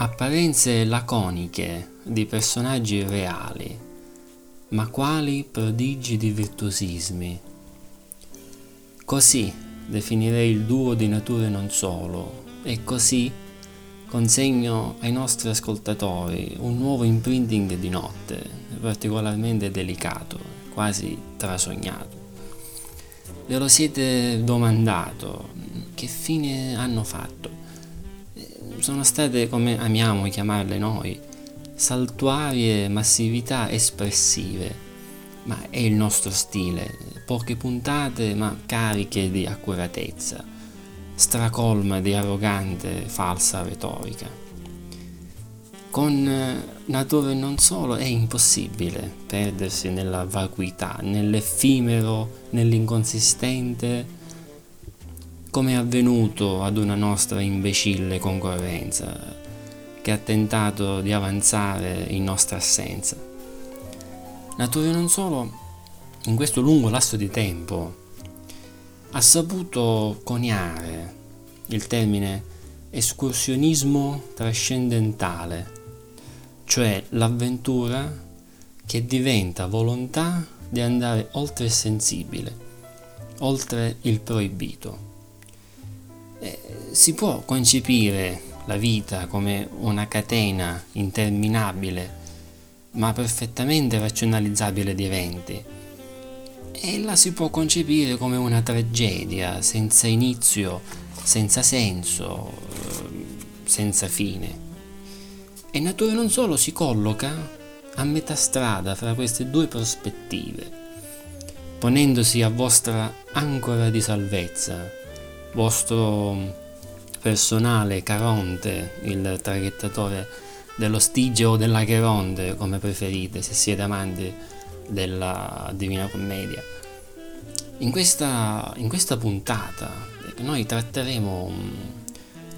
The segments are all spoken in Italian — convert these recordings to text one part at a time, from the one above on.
apparenze laconiche di personaggi reali, ma quali prodigi di virtuosismi. Così definirei il duo di nature non solo, e così consegno ai nostri ascoltatori un nuovo imprinting di notte, particolarmente delicato, quasi trasognato. Ve lo siete domandato, che fine hanno fatto? Sono state, come amiamo chiamarle noi, saltuarie massività espressive, ma è il nostro stile, poche puntate ma cariche di accuratezza stracolma di arrogante falsa retorica. Con eh, natura e non solo è impossibile perdersi nella vacuità, nell'effimero, nell'inconsistente, come è avvenuto ad una nostra imbecille concorrenza che ha tentato di avanzare in nostra assenza. Natura e non solo, in questo lungo lasso di tempo, ha saputo coniare il termine escursionismo trascendentale, cioè l'avventura che diventa volontà di andare oltre il sensibile, oltre il proibito. Eh, si può concepire la vita come una catena interminabile, ma perfettamente razionalizzabile di eventi e la si può concepire come una tragedia senza inizio, senza senso, senza fine. E Natura non solo si colloca a metà strada fra queste due prospettive, ponendosi a vostra ancora di salvezza, vostro personale Caronte, il traghettatore dello Stige o dell'Acheronte, come preferite, se siete amanti della Divina Commedia. In questa, in questa puntata noi tratteremo un,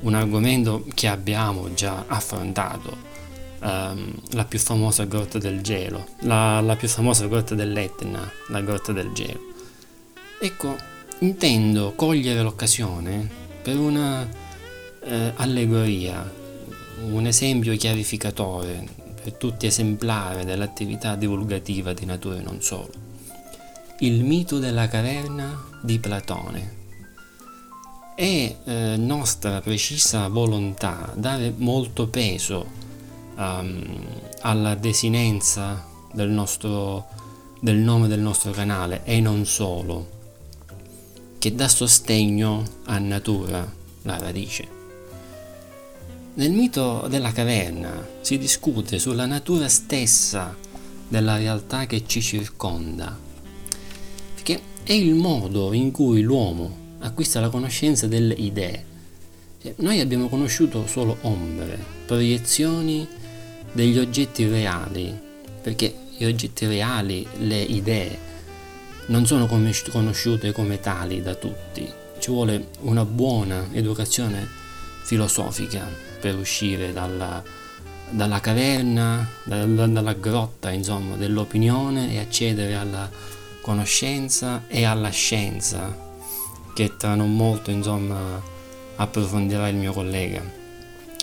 un, argomento che abbiamo già affrontato, um, la più famosa grotta del gelo, la, la più famosa grotta dell'Etna, la grotta del gelo. Ecco, intendo cogliere l'occasione per una eh, allegoria, un esempio chiarificatore per tutti esemplare dell'attività divulgativa di natura e non solo. Il mito della caverna di Platone. È eh, nostra precisa volontà dare molto peso um, alla desinenza del, nostro, del nome del nostro canale e non solo, che dà sostegno a natura, la radice. Nel mito della caverna si discute sulla natura stessa della realtà che ci circonda, che è il modo in cui l'uomo acquista la conoscenza delle idee. Cioè, noi abbiamo conosciuto solo ombre, proiezioni degli oggetti reali, perché gli oggetti reali, le idee, non sono conosciute come tali da tutti. Ci vuole una buona educazione filosofica per uscire dalla, dalla caverna, dalla, dalla grotta, insomma, dell'opinione e accedere alla conoscenza e alla scienza, che tra non molto, insomma, approfondirà il mio collega.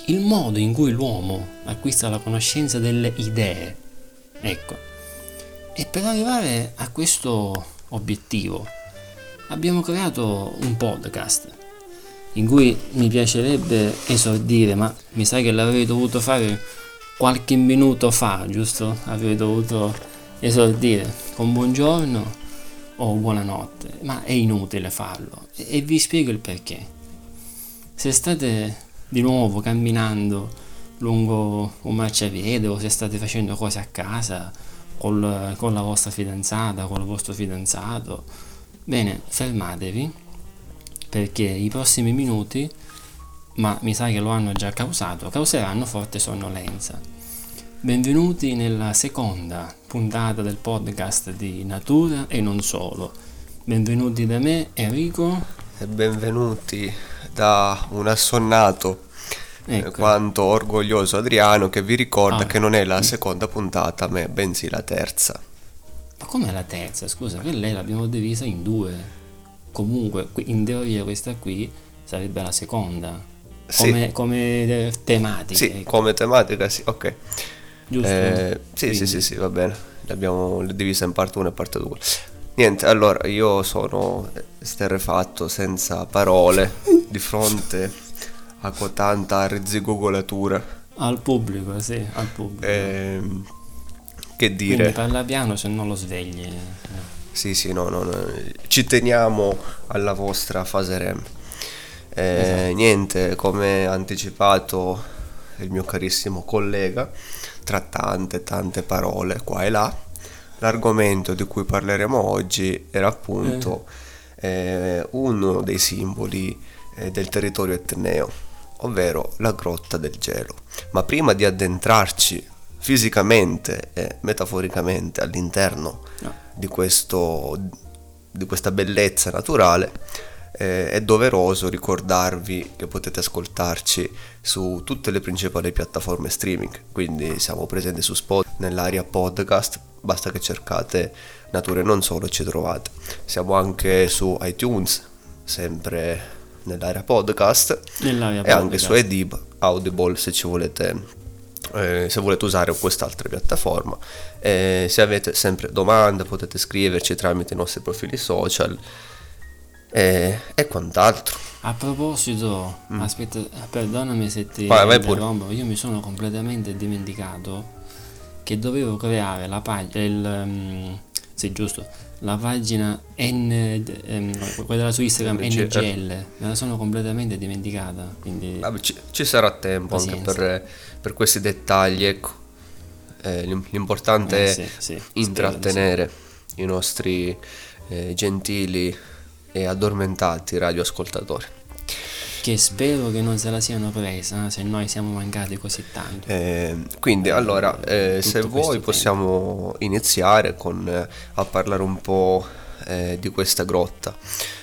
Il modo in cui l'uomo acquista la conoscenza delle idee, ecco. E per arrivare a questo obiettivo abbiamo creato un podcast in cui mi piacerebbe esordire, ma mi sa che l'avrei dovuto fare qualche minuto fa, giusto? Avrei dovuto esordire con buongiorno o buonanotte, ma è inutile farlo e vi spiego il perché. Se state di nuovo camminando lungo un marciapiede o se state facendo cose a casa col, con la vostra fidanzata, con il vostro fidanzato, bene, fermatevi perché i prossimi minuti, ma mi sa che lo hanno già causato, causeranno forte sonnolenza. Benvenuti nella seconda puntata del podcast di Natura e non solo. Benvenuti da me Enrico. E benvenuti da un assonnato ecco. quanto orgoglioso Adriano che vi ricorda ah. che non è la seconda puntata, ma bensì la terza. Ma com'è la terza? Scusa, che lei l'abbiamo divisa in due comunque in teoria questa qui sarebbe la seconda. come, sì. come tematica. Sì, ecco. come tematica, sì, ok. Giusto? Eh, sì, sì, sì, sì, va bene. L'abbiamo divisa in parte 1 e parte 2. Niente, allora io sono esterrefatto, senza parole, di fronte a cotanta arzigogolatura. Al pubblico, sì, al pubblico. Ehm, che Quindi dire? parla piano se non lo svegli. Sì, sì, no, no, no, ci teniamo alla vostra fase REM. Eh, Esatto. Niente, come anticipato il mio carissimo collega, tra tante, tante parole qua e là, l'argomento di cui parleremo oggi era appunto eh, uno dei simboli eh, del territorio etneo, ovvero la grotta del gelo. Ma prima di addentrarci fisicamente e metaforicamente all'interno No. di, questo, di questa bellezza naturale, eh, è doveroso ricordarvi che potete ascoltarci su tutte le principali piattaforme streaming, quindi siamo presenti su Spotify, nell'area podcast, basta che cercate Nature non solo e ci trovate. Siamo anche su iTunes, sempre nell'area podcast Nell'area e anche podcast. su Edib, Audible se ci volete eh, se volete usare quest'altra piattaforma Eh, se avete sempre domande potete scriverci tramite i nostri profili social eh, e quant'altro A proposito, aspetta, perdonami se ti Mm. Vai, vai interrompo, io mi sono completamente dimenticato che dovevo creare la pagina, il, ehm, sì giusto, la pagina N, ehm, quella su Instagram NGL. NGL, me la sono completamente dimenticata, quindi Vabbè, ci, ci sarà tempo anche Pazienza. per, per questi dettagli ecco Eh, l'im- l'importante Eh, è sì, sì, intrattenere i nostri eh, gentili e addormentati radioascoltatori che spero che non se la siano presa, se noi siamo mancati così tanto. Eh, quindi allora, eh, se vuoi tempo. possiamo iniziare con, eh, a parlare un po' eh, di questa grotta.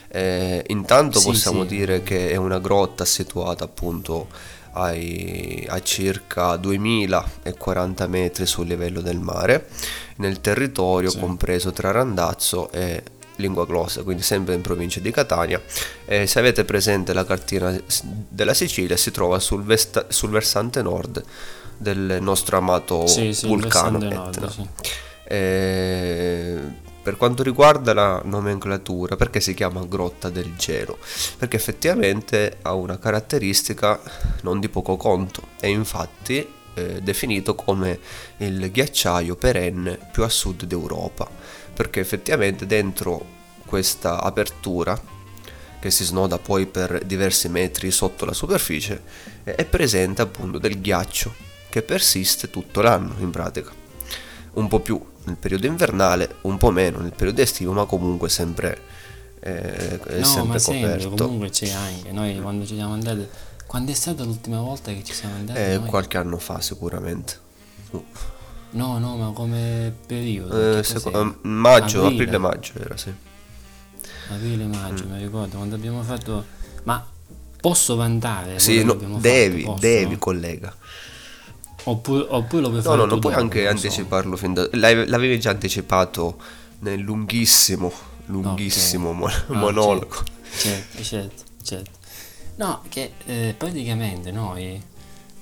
Eh, intanto Sì, possiamo sì. dire che è una grotta situata appunto ai- a circa 2040 metri sul livello del mare, nel territorio Sì. compreso tra Randazzo e Lingua Glossa, quindi sempre in provincia di Catania. Eh, se avete presente la cartina della Sicilia, si trova sul, vesta- sul versante nord del nostro amato Sì, sì, vulcano nord, Etna. sì. Eh, per quanto riguarda la nomenclatura, perché si chiama grotta del gelo? Perché effettivamente ha una caratteristica non di poco conto, è infatti eh, definito come il ghiacciaio perenne più a sud d'Europa, perché effettivamente dentro questa apertura che si snoda poi per diversi metri sotto la superficie, è presente appunto del ghiaccio che persiste tutto l'anno in pratica. Un po' più nel periodo invernale, un po' meno nel periodo estivo, ma comunque sempre, eh, è No, sempre ma sempre, coperto. comunque c'è anche. Noi quando ci siamo andati. Quando è stata l'ultima volta che ci siamo andati? Eh, qualche anno fa sicuramente. No, no, ma come periodo? Eh, seco- eh, maggio, Aprile. aprile-maggio era, sì. Aprile, maggio, mi ricordo quando abbiamo fatto. Ma posso vantare? Sì, no, devi, fatto, devi, collega. Oppure, oppure lo puoi No, fare no, tu non puoi anche non so. anticiparlo fin da... L'avevi già anticipato nel lunghissimo, lunghissimo Ok. mo- Ah, monologo. Certo, certo, certo. No, che eh, praticamente noi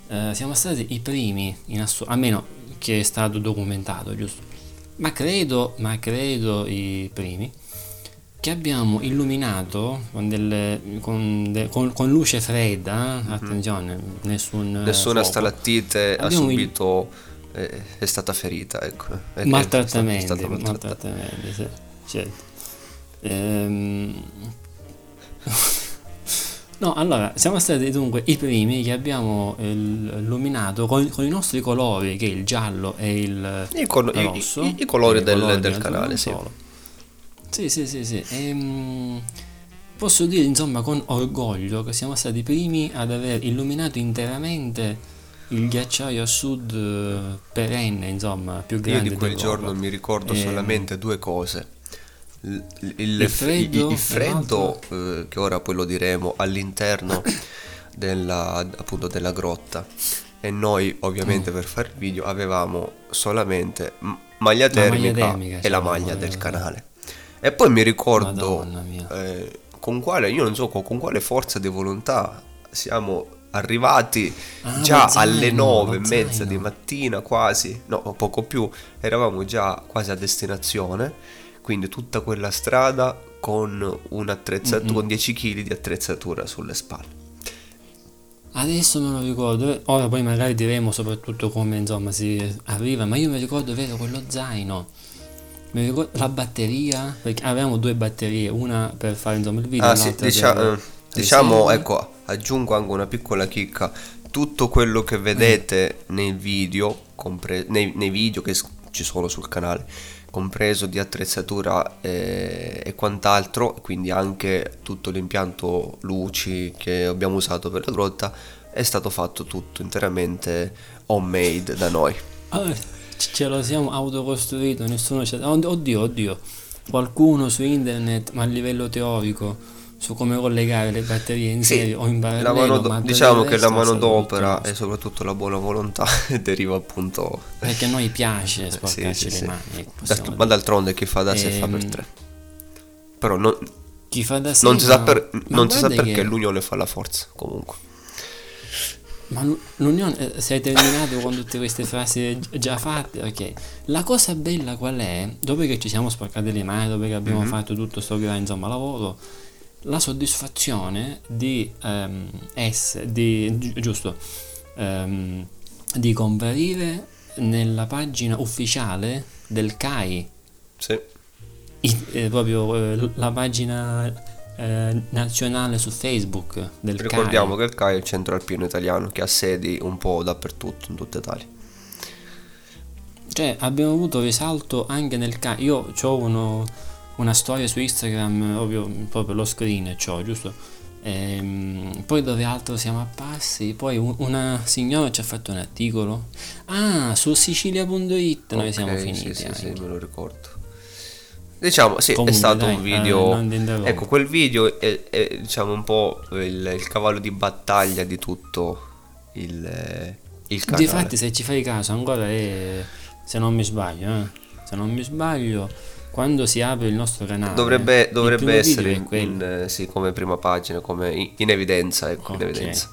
eh, siamo stati i primi in assoluto, almeno che è stato documentato, giusto? Ma credo, ma credo i primi che abbiamo illuminato con, delle, con, de- con- con luce fredda, eh, attenzione, nessun eh. Nessuna fuoco. stalattite ha Abbiamo il- subito... eh, è stata ferita, ecco. È- è maltrattamenti, stata maltrattata. maltrattamenti, sì, certo. Ehm, No, allora, siamo stati dunque i primi che abbiamo eh, illuminato con, con i nostri colori, che è il giallo e il I, col- i- rosso. i- i colori i del, colori del di natura, canale, sì. solo. Sì, sì, sì, sì. Ehm, posso dire, insomma, con orgoglio che siamo stati i primi ad aver illuminato interamente il ghiacciaio a sud eh, perenne, insomma, più Io grande di quel d'Europa. giorno mi ricordo Ehm, solamente due cose. Il, il- il freddo il freddo, eh, che ora poi lo diremo, all'interno della, appunto della grotta. E noi, ovviamente, Mm. per fare il video avevamo solamente maglia maglia termica, termica, e la maglia del canale. E poi mi ricordo eh, con quale, io non so con, quale forza di volontà siamo arrivati Ah, già zaino, alle nove e mezza di mattina quasi, no, poco più, eravamo già quasi a destinazione, quindi tutta quella strada con un'attrezzatura, con 10 kg di attrezzatura sulle spalle. Adesso me lo ricordo, ora poi magari diremo soprattutto come insomma si arriva, ma io mi ricordo vero quello zaino. Mi ricordo la batteria, perché avevamo due batterie, una per fare insomma il video, Ah sì, eh, diciamo, riserva. ecco, aggiungo anche una piccola chicca, tutto quello che vedete nei video, compre- nei, nei video che ci sono sul canale, compreso di attrezzatura eh, e quant'altro, quindi anche tutto l'impianto luci che abbiamo usato per la grotta, è stato fatto tutto interamente homemade da noi. Ce lo siamo autocostruito, nessuno ci ha... Oddio, oddio. Qualcuno su internet, ma a livello teorico, su come collegare le batterie in Sì, serie o in parallelo, per diciamo che la mano d'opera e soprattutto la buona volontà deriva appunto Perché a noi piace Sì, sporcarci sì, le sì. mani. ecco, D'alt- ma d'altronde chi fa da sé fa per Ehm, tre. Però non, Chi fa da sé, non si sa, per- non si sa perché che- l'unione fa la forza comunque. Ma l'unione, eh, sei terminato con tutte queste frasi gi- già fatte? Ok. La cosa bella qual è? Dopo che ci siamo sporcate le mani, dopo che abbiamo Mhm. fatto tutto sto gran insomma, lavoro, la soddisfazione di ehm, essere, di, gi- giusto, ehm, di comparire nella pagina ufficiale del CAI, Sì. i- eh, proprio eh, la pagina eh, nazionale su Facebook del Ricordiamo CAI. che il CAI è il centro alpino italiano che ha sedi un po' dappertutto, in tutta Italia. Cioè, abbiamo avuto risalto anche nel caso. Io ho uno, una storia su Instagram, proprio, proprio lo screen, c'ho, giusto? Ehm, poi dove altro siamo apparsi? Poi un- una signora ci ha fatto un articolo. Ah, su sicilia.it noi Ok, siamo sì, finiti. Sì, sì, anche. me lo ricordo. Diciamo, sì, Comunque, è stato dai, un eh, video... interrompo. ecco, quel video è, è, diciamo un po' il, il cavallo di battaglia di tutto il, eh, il canale. Difatti, se ci fai caso, ancora è. Se non mi sbaglio, eh, se non mi sbaglio, quando si apre il nostro canale, Dovrebbe, dovrebbe essere in, eh, sì, come prima pagina, come in, in evidenza, ecco, in Ok. evidenza.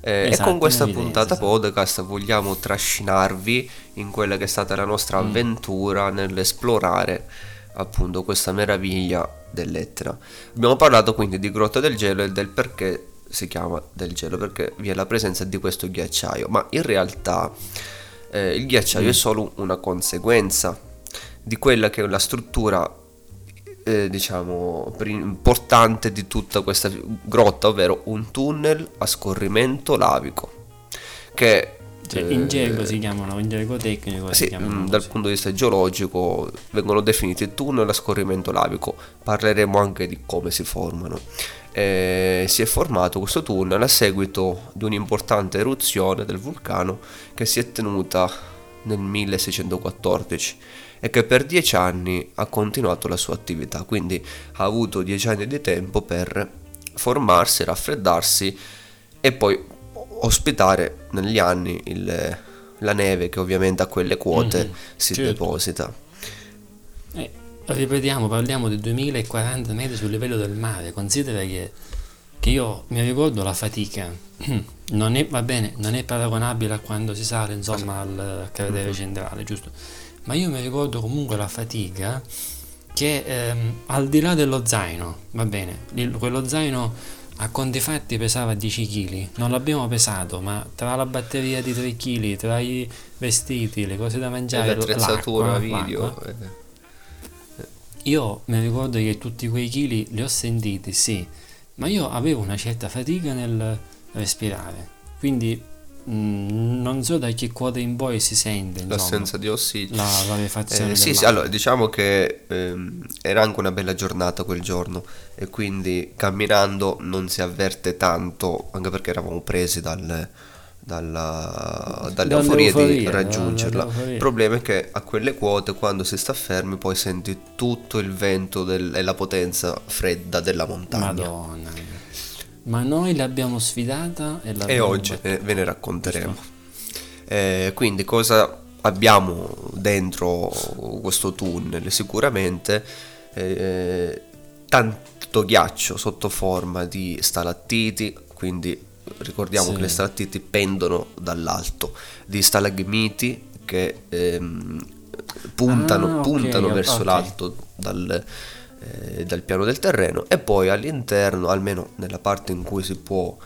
Eh, Esatto, e con questa evidenza, puntata esatto. podcast vogliamo trascinarvi in quella che è stata la nostra Mm. avventura nell'esplorare appunto questa meraviglia dell'Etna. Abbiamo parlato quindi di Grotta del Gelo e del perché si chiama del gelo, perché vi è la presenza di questo ghiacciaio, ma in realtà eh, il ghiacciaio Mm. è solo una conseguenza di quella che è la struttura eh, diciamo importante di tutta questa grotta, ovvero un tunnel a scorrimento lavico che Cioè, eh, in gergo si chiamano, in gergo tecnico sì, chiamano mm, dal così. punto di vista geologico vengono definiti tunnel a scorrimento lavico. Parleremo anche di come si formano. Eh, si è formato questo tunnel a seguito di un'importante eruzione del vulcano che si è tenuta nel 1614 e che per dieci anni ha continuato la sua attività. Quindi ha avuto dieci anni di tempo per formarsi, raffreddarsi e poi ospitare negli anni il- la neve che ovviamente a quelle quote Mhm, si certo. deposita. Eh, ripetiamo, parliamo di 2040 metri sul livello del mare. Considera che, che io mi ricordo la fatica. Non è, va bene, non è paragonabile a quando si sale insomma al cratere centrale, giusto? Ma io mi ricordo comunque la fatica che ehm, al di là dello zaino, va bene, quello zaino a conti fatti pesava 10 kg, non l'abbiamo pesato, ma tra la batteria di 3 kg, tra i vestiti, le cose da mangiare, L'attrezzatura l'acqua, video. l'acqua, eh, io mi ricordo che tutti quei chili li ho sentiti, sì, ma io avevo una certa fatica nel respirare, quindi mm, non so da che quota in poi si sente insomma, L'assenza di ossigeno. la rarefazione Eh, sì, sì, allora diciamo che ehm, era anche una bella giornata quel giorno e quindi camminando non si avverte tanto, anche perché eravamo presi dal, dalla, dall'euforia di Dall'euforia, raggiungerla. dall'euforia. Il problema è che a quelle quote, quando si sta fermi, poi senti tutto il vento del- e la potenza fredda della montagna. Madonna. Ma noi l'abbiamo sfidata e E l'abbiamo oggi battuta. eh, ve ne racconteremo. Eh, quindi cosa abbiamo dentro questo tunnel? Sicuramente eh, tanto ghiaccio sotto forma di stalattiti, quindi ricordiamo Sì. che le stalattiti pendono dall'alto, di stalagmiti che ehm, puntano, Ah, puntano verso ok. l'alto dal, eh, dal piano del terreno e poi all'interno, almeno nella parte in cui si può,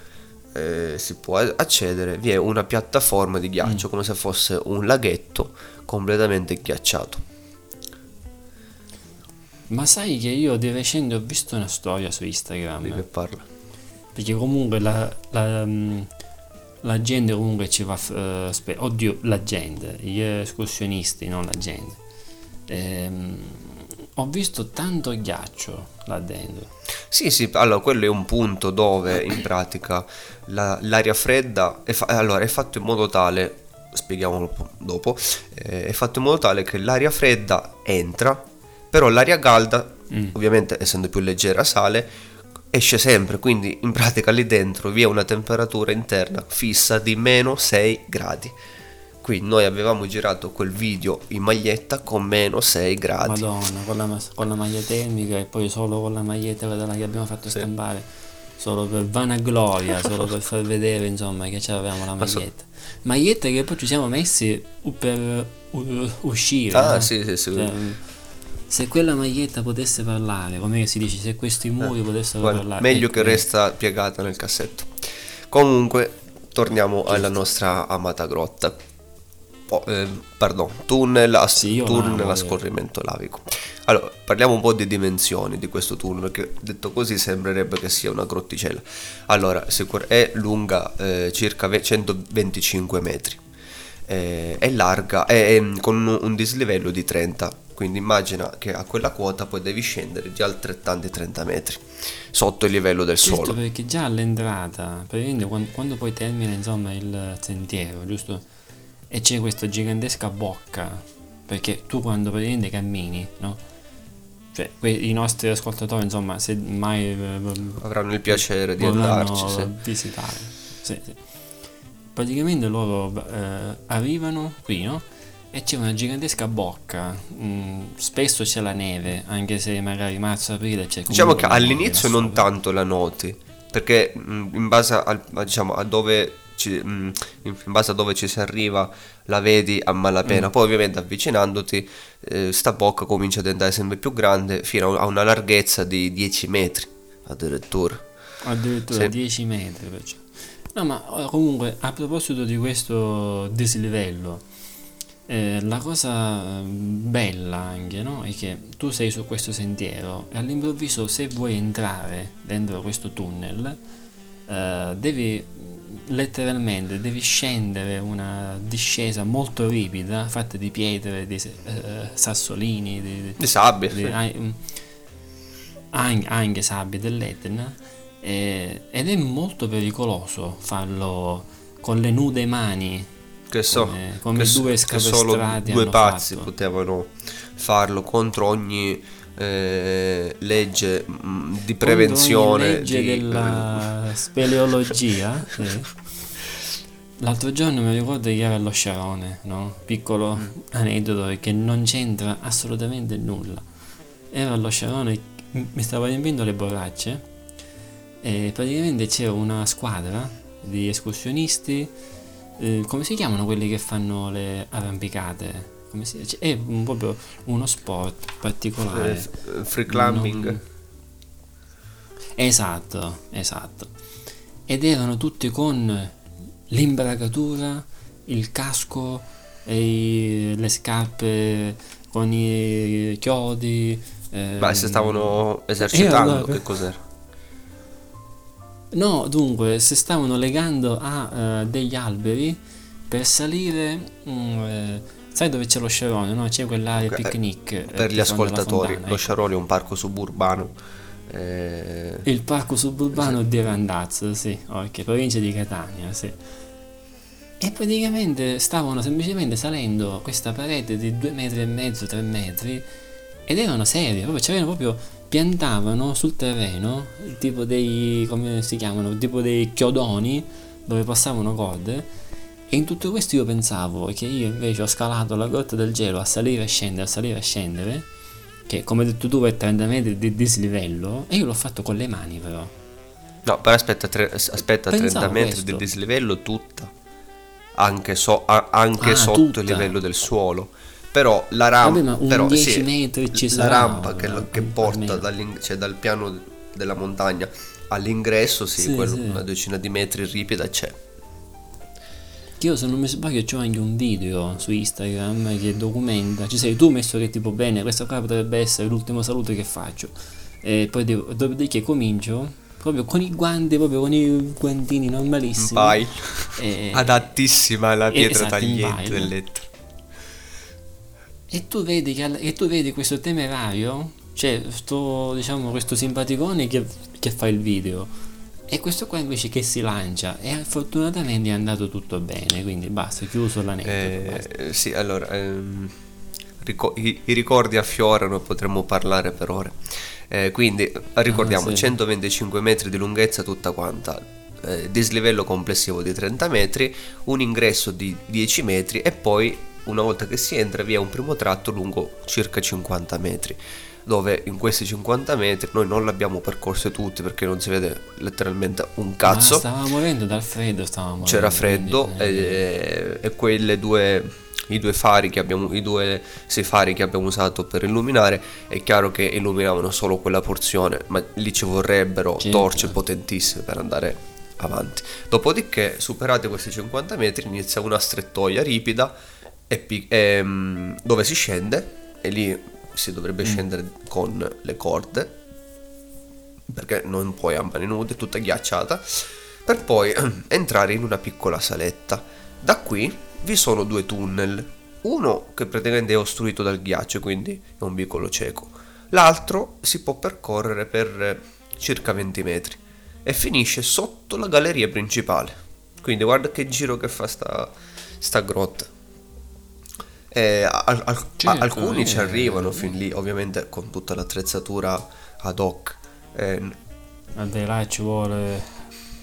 eh, si può accedere, vi è una piattaforma di ghiaccio Mm. come se fosse un laghetto completamente ghiacciato. Ma sai che io di recente ho visto una storia su Instagram? Di che parla? Perché comunque la, la, mm, la gente comunque ci va... eh, spe- oddio, la gente, gli escursionisti, non la gente. Ehm, ho visto tanto ghiaccio là dentro. Sì, sì, allora quello è un punto dove in pratica la- l'aria fredda è, fa- allora, è fatto in modo tale, spieghiamolo dopo, eh, è fatto in modo tale che l'aria fredda entra, però l'aria calda, Mm. ovviamente essendo più leggera, sale, esce sempre, quindi in pratica lì dentro vi è una temperatura interna fissa di meno 6 gradi. Qui noi avevamo girato quel video in maglietta con meno 6 gradi. Madonna, con la, con la maglia termica e poi solo con la maglietta quella che abbiamo fatto Sì. stampare. Solo per vanagloria, solo per far vedere insomma che avevamo la maglietta. Maglietta che poi ci siamo messi per uscire. Ah, no? sì, sì, sì. Cioè, se quella maglietta potesse parlare, come si dice, se questi muri potessero Guarda, parlare. meglio ecco, che resta piegata nel cassetto. Comunque, torniamo alla nostra amata grotta. Oh, eh, pardon, tunnel a, Sì, tunnel a scorrimento lavico. Allora, parliamo un po' di dimensioni di questo tunnel, perché detto così sembrerebbe che sia una grotticella. Allora, è lunga eh, circa ve- 125 metri, eh, è larga, è, è con un, un dislivello di 30, quindi immagina che a quella quota poi devi scendere di altrettanti 30 metri sotto il livello del Certo, suolo. perché già all'entrata, quando, quando poi termina insomma il sentiero, giusto? E c'è questa gigantesca bocca, perché tu quando praticamente cammini, no? Cioè, i nostri ascoltatori, insomma, se mai eh, Avranno il piacere di andarci. sì. visitare. Sì, sì. Praticamente loro eh, arrivano qui, no? E c'è una gigantesca bocca. mm, spesso c'è la neve, anche se magari marzo-aprile c'è Diciamo che all'inizio non tanto la noti, perché mh, in base al, a, diciamo, a dove ci, mh, in base a dove ci si arriva la vedi a malapena, Mm. poi ovviamente avvicinandoti eh, sta bocca comincia a diventare sempre più grande fino a una larghezza di 10 metri addirittura. Addirittura Sì. 10 metri. perciò. No, ma eh, comunque a proposito di questo dislivello, eh, la cosa eh, bella anche no? è che tu sei su questo sentiero e all'improvviso se vuoi entrare dentro questo tunnel eh, devi letteralmente devi scendere una discesa molto ripida fatta di pietre, di eh, sassolini, di, di- sabbia. di- sì. mm, anche, anche sabbie dell'Etna eh, ed è molto pericoloso farlo con le nude mani Che so, come- come che, due che solo due pazzi fatto. potevano farlo contro ogni eh, legge mh, di prevenzione. legge di- della speleologia sì. l'altro giorno mi ricordo che era allo Sciarone no? piccolo Mm. aneddoto che non c'entra assolutamente nulla era allo Sciarone mi stava riempiendo le borracce e praticamente c'era una squadra di escursionisti eh, come si chiamano quelli che fanno le arrampicate come si dice? è un- proprio uno sport particolare eh, free climbing. non- Esatto, esatto. Ed erano tutti con l'imbragatura, il casco, i- le scarpe con i chiodi. ehm, Ma se stavano esercitando, allora- che cos'era? No, dunque, si stavano legando a eh, degli alberi per salire. mm, eh, sai dove c'è lo scerone, no? C'è quell'area Ok, picnic. eh, Per gli ascoltatori, fontana, lo ecco. Sciaroli è un parco suburbano. eh, Il parco suburbano di Randazzo, sì, ok, provincia di Catania, sì. E praticamente stavano semplicemente salendo questa parete di due metri e mezzo, tre metri, ed erano serie, proprio, c'erano proprio, piantavano sul terreno, tipo dei, come si chiamano, tipo dei chiodoni, dove passavano corde, e in tutto questo io pensavo che io invece ho scalato la grotta del gelo a salire e scendere, a salire e scendere, che come hai detto tu è 30 metri di dislivello, e io l'ho fatto con le mani però. No, però aspetta, tre, aspetta 30 metri questo. di dislivello tutta, anche, so- a- anche Ah, sotto tutta. il livello del suolo. Però la rampa, Vabbè, però, 10 sì, metri ci la sarà, rampa che, lo- che porta cioè, dal piano della montagna all'ingresso, sì, Sì, quello sì. una decina di metri ripida c'è. Che io se non mi sbaglio c'ho anche un video su Instagram che documenta, ci sei tu messo che tipo bene, questo qua potrebbe essere l'ultimo saluto che faccio. E poi devo, dopodiché comincio proprio con i guanti, proprio con i guantini normalissimi. E- adattissima alla pietra esatto, tagliente del letto. E tu vedi che e tu vedi questo temerario, cioè sto, diciamo, questo simpaticone che, che fa il video. E questo qua invece che si lancia e fortunatamente è andato tutto bene, quindi basta, chiuso l'aneddoto. Eh, sì, allora, ehm, rico- i, i ricordi affiorano, potremmo parlare per ore. Eh, quindi ricordiamo Ah, sì. 125 metri di lunghezza tutta quanta, eh, dislivello complessivo di 30 metri, un ingresso di 10 metri e poi una volta che si entra vi è un primo tratto lungo circa 50 metri dove in questi 50 metri noi non l'abbiamo percorso tutti perché non si vede letteralmente un cazzo. Ma stavamo morendo dal freddo, stavamo c'era morendo, freddo quindi, eh, e, e quelle due i due fari che abbiamo i due sei fari che abbiamo usato per illuminare è chiaro che illuminavano solo quella porzione ma lì ci vorrebbero Certo. torce potentissime per andare avanti. Dopodiché superati questi 50 metri inizia una strettoia ripida e pi- ehm, dove si scende e lì si dovrebbe scendere con le corde perché non puoi a mani nude, tutta ghiacciata, per poi entrare in una piccola saletta. Da qui vi sono due tunnel, uno che praticamente è ostruito dal ghiaccio, quindi è un vicolo cieco, l'altro si può percorrere per eh, circa 20 metri e finisce sotto la galleria principale. Quindi guarda che giro che fa sta, sta grotta. E al- al- Certo, alcuni ci eh. arrivano fin lì, ovviamente con tutta l'attrezzatura ad hoc. Eh, Vabbè, là ci vuole,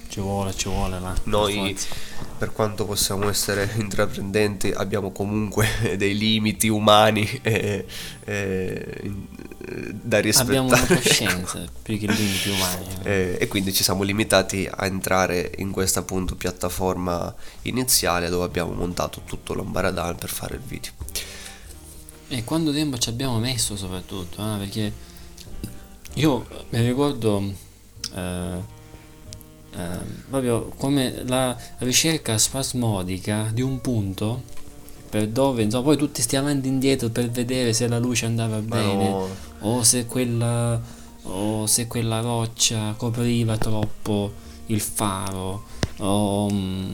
ci vuole, ci vuole là. per noi, forza. per quanto possiamo essere intraprendenti, abbiamo comunque dei limiti umani eh, eh, in- eh, da rispettare. abbiamo una coscienza più che limiti umani. Eh, e quindi ci siamo limitati a entrare in questa appunto piattaforma iniziale dove abbiamo montato tutto l'ambaradan per fare il video. E quanto tempo ci abbiamo messo soprattutto, eh? perché io mi ricordo eh, eh, proprio come la ricerca spasmodica di un punto per dove insomma poi tutti stiamo avanti e indietro per vedere se la luce andava bene no, o se quella o se quella roccia copriva troppo il faro o mm,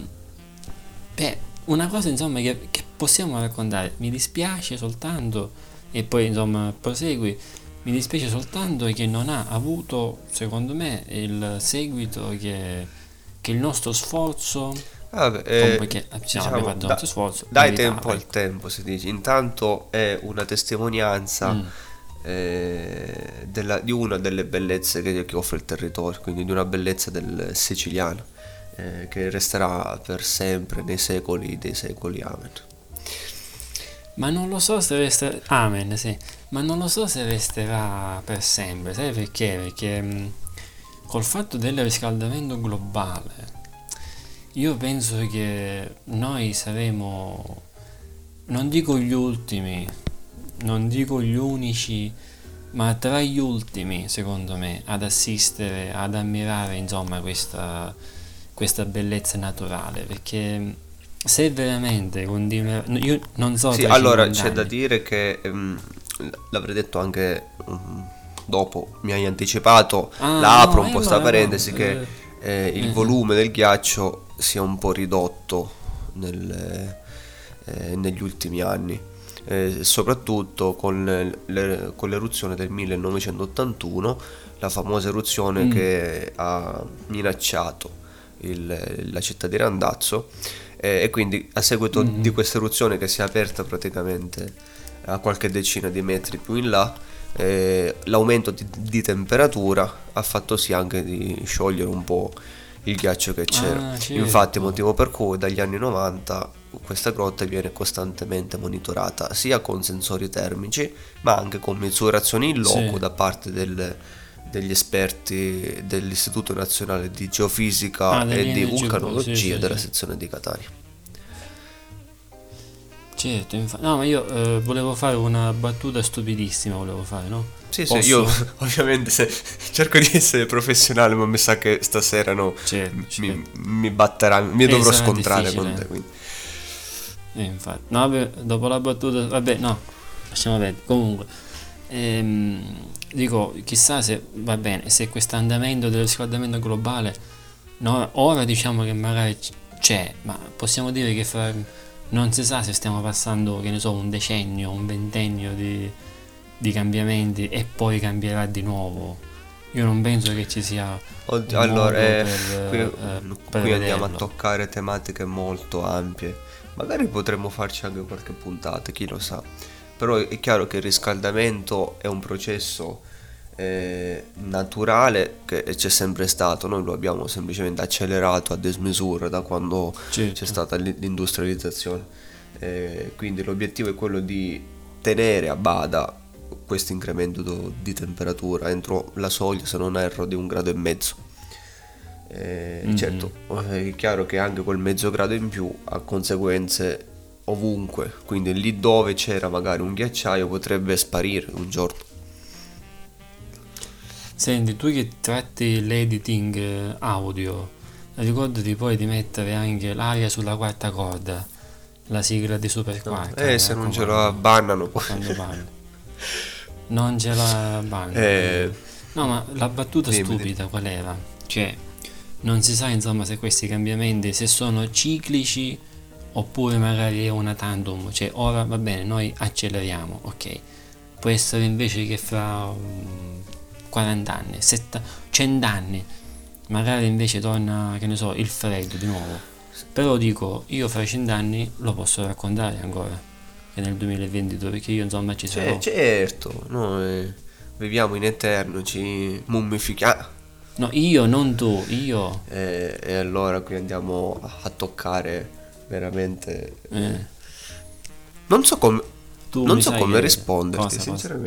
beh, una cosa insomma che, che possiamo raccontare. Mi dispiace soltanto e poi insomma prosegui mi dispiace soltanto che non ha avuto secondo me il seguito che, che il nostro sforzo Vabbè, eh, che diciamo, abbiamo fatto il da- nostro sforzo dai tempo al ecco. tempo, si dice. Intanto è una testimonianza Mm. eh, della- di una delle bellezze che, che offre il territorio, quindi di una bellezza del siciliano, eh, che resterà per sempre nei secoli dei secoli. Amen. Ma non lo so se resterà. Amen, sì. Ma non lo so se resterà per sempre. Sai perché? Perché mh, col fatto del riscaldamento globale, io penso che noi saremo. Non dico gli ultimi, non dico gli unici, ma tra gli ultimi, secondo me, ad assistere, ad ammirare, insomma, questa, questa bellezza naturale. Perché se veramente continuerà. Io non so. Sì, allora 50 c'è da anni. dire che ehm, l'avrei detto anche mm, dopo, mi hai anticipato, Ah, la no, apro un e po' sta parentesi no, che eh, il eh. volume del ghiaccio si è un po' ridotto nel- eh, negli ultimi anni, eh, soprattutto con, le- con l'eruzione del 1981, la famosa eruzione Mm. che ha minacciato il- la città di Randazzo eh, e quindi a seguito Mhm. di questa eruzione che si è aperta praticamente a qualche decina di metri più in là eh, l'aumento di, di temperatura ha fatto sì anche di sciogliere un po' il ghiaccio che c'era Ah, certo. infatti motivo per cui dagli anni 90 questa grotta viene costantemente monitorata sia con sensori termici ma anche con misurazioni in loco Sì. da parte del, degli esperti dell'Istituto Nazionale di Geofisica Ah, e di Vulcanologia sì, sì, della sezione di Catania. Certo, infa- no, ma io eh, volevo fare una battuta stupidissima, volevo fare, no? Sì, sì, Posso? io ovviamente se- cerco di essere professionale, ma mi sa che stasera no, Certo, mi, certo. mi batterà, mi Eh, dovrò scontrare con te. eh. Quindi. Eh, infatti, no, vabbè, dopo la battuta, vabbè, no, lasciamo perdere. Comunque, ehm, dico, chissà se va bene, se questo andamento del riscaldamento globale, no, ora diciamo che magari c'è, ma possiamo dire che fra, non si sa se stiamo passando, che ne so, un decennio, un ventennio di, di cambiamenti e poi cambierà di nuovo. Io non penso che ci sia Oddio, allora, eh, per, qui, eh, per qui andiamo a toccare tematiche molto ampie. Magari potremmo farci anche qualche puntata, chi lo sa. Però è chiaro che il riscaldamento è un processo eh, naturale che c'è sempre stato, noi lo abbiamo semplicemente accelerato a dismisura da quando Certo. c'è stata l'industrializzazione. Eh, quindi l'obiettivo è quello di tenere a bada questo incremento do- di temperatura entro la soglia, se non erro, di un grado e mezzo. Eh, Mhm. Certo, è chiaro che anche quel mezzo grado in più ha conseguenze ovunque, quindi lì dove c'era magari un ghiacciaio potrebbe sparire un giorno. Senti, tu che tratti l'editing eh, audio, ricordati poi di mettere anche l'aria sulla quarta corda, la sigla di Super Quarta. eh, se non ce la bannano poi. Non ce la banno. Eh, No, ma la battuta dimmi, stupida qual era? Cioè, non si sa insomma se questi cambiamenti, se sono ciclici oppure magari è una tandem. Cioè, ora va bene, noi acceleriamo, ok. Può essere invece che fra mm, 40 anni, 70, 100 anni, magari invece torna, che ne so, il freddo di nuovo. Però dico, io fra 100 anni lo posso raccontare ancora, che nel 2022, perché io insomma ci sarò. cioè, certo, noi viviamo in eterno, ci mummifichiamo. No, io, non tu, io. E, e allora qui andiamo a, a toccare veramente... Eh, Non so come, tu non so come risponderti, cosa, cosa?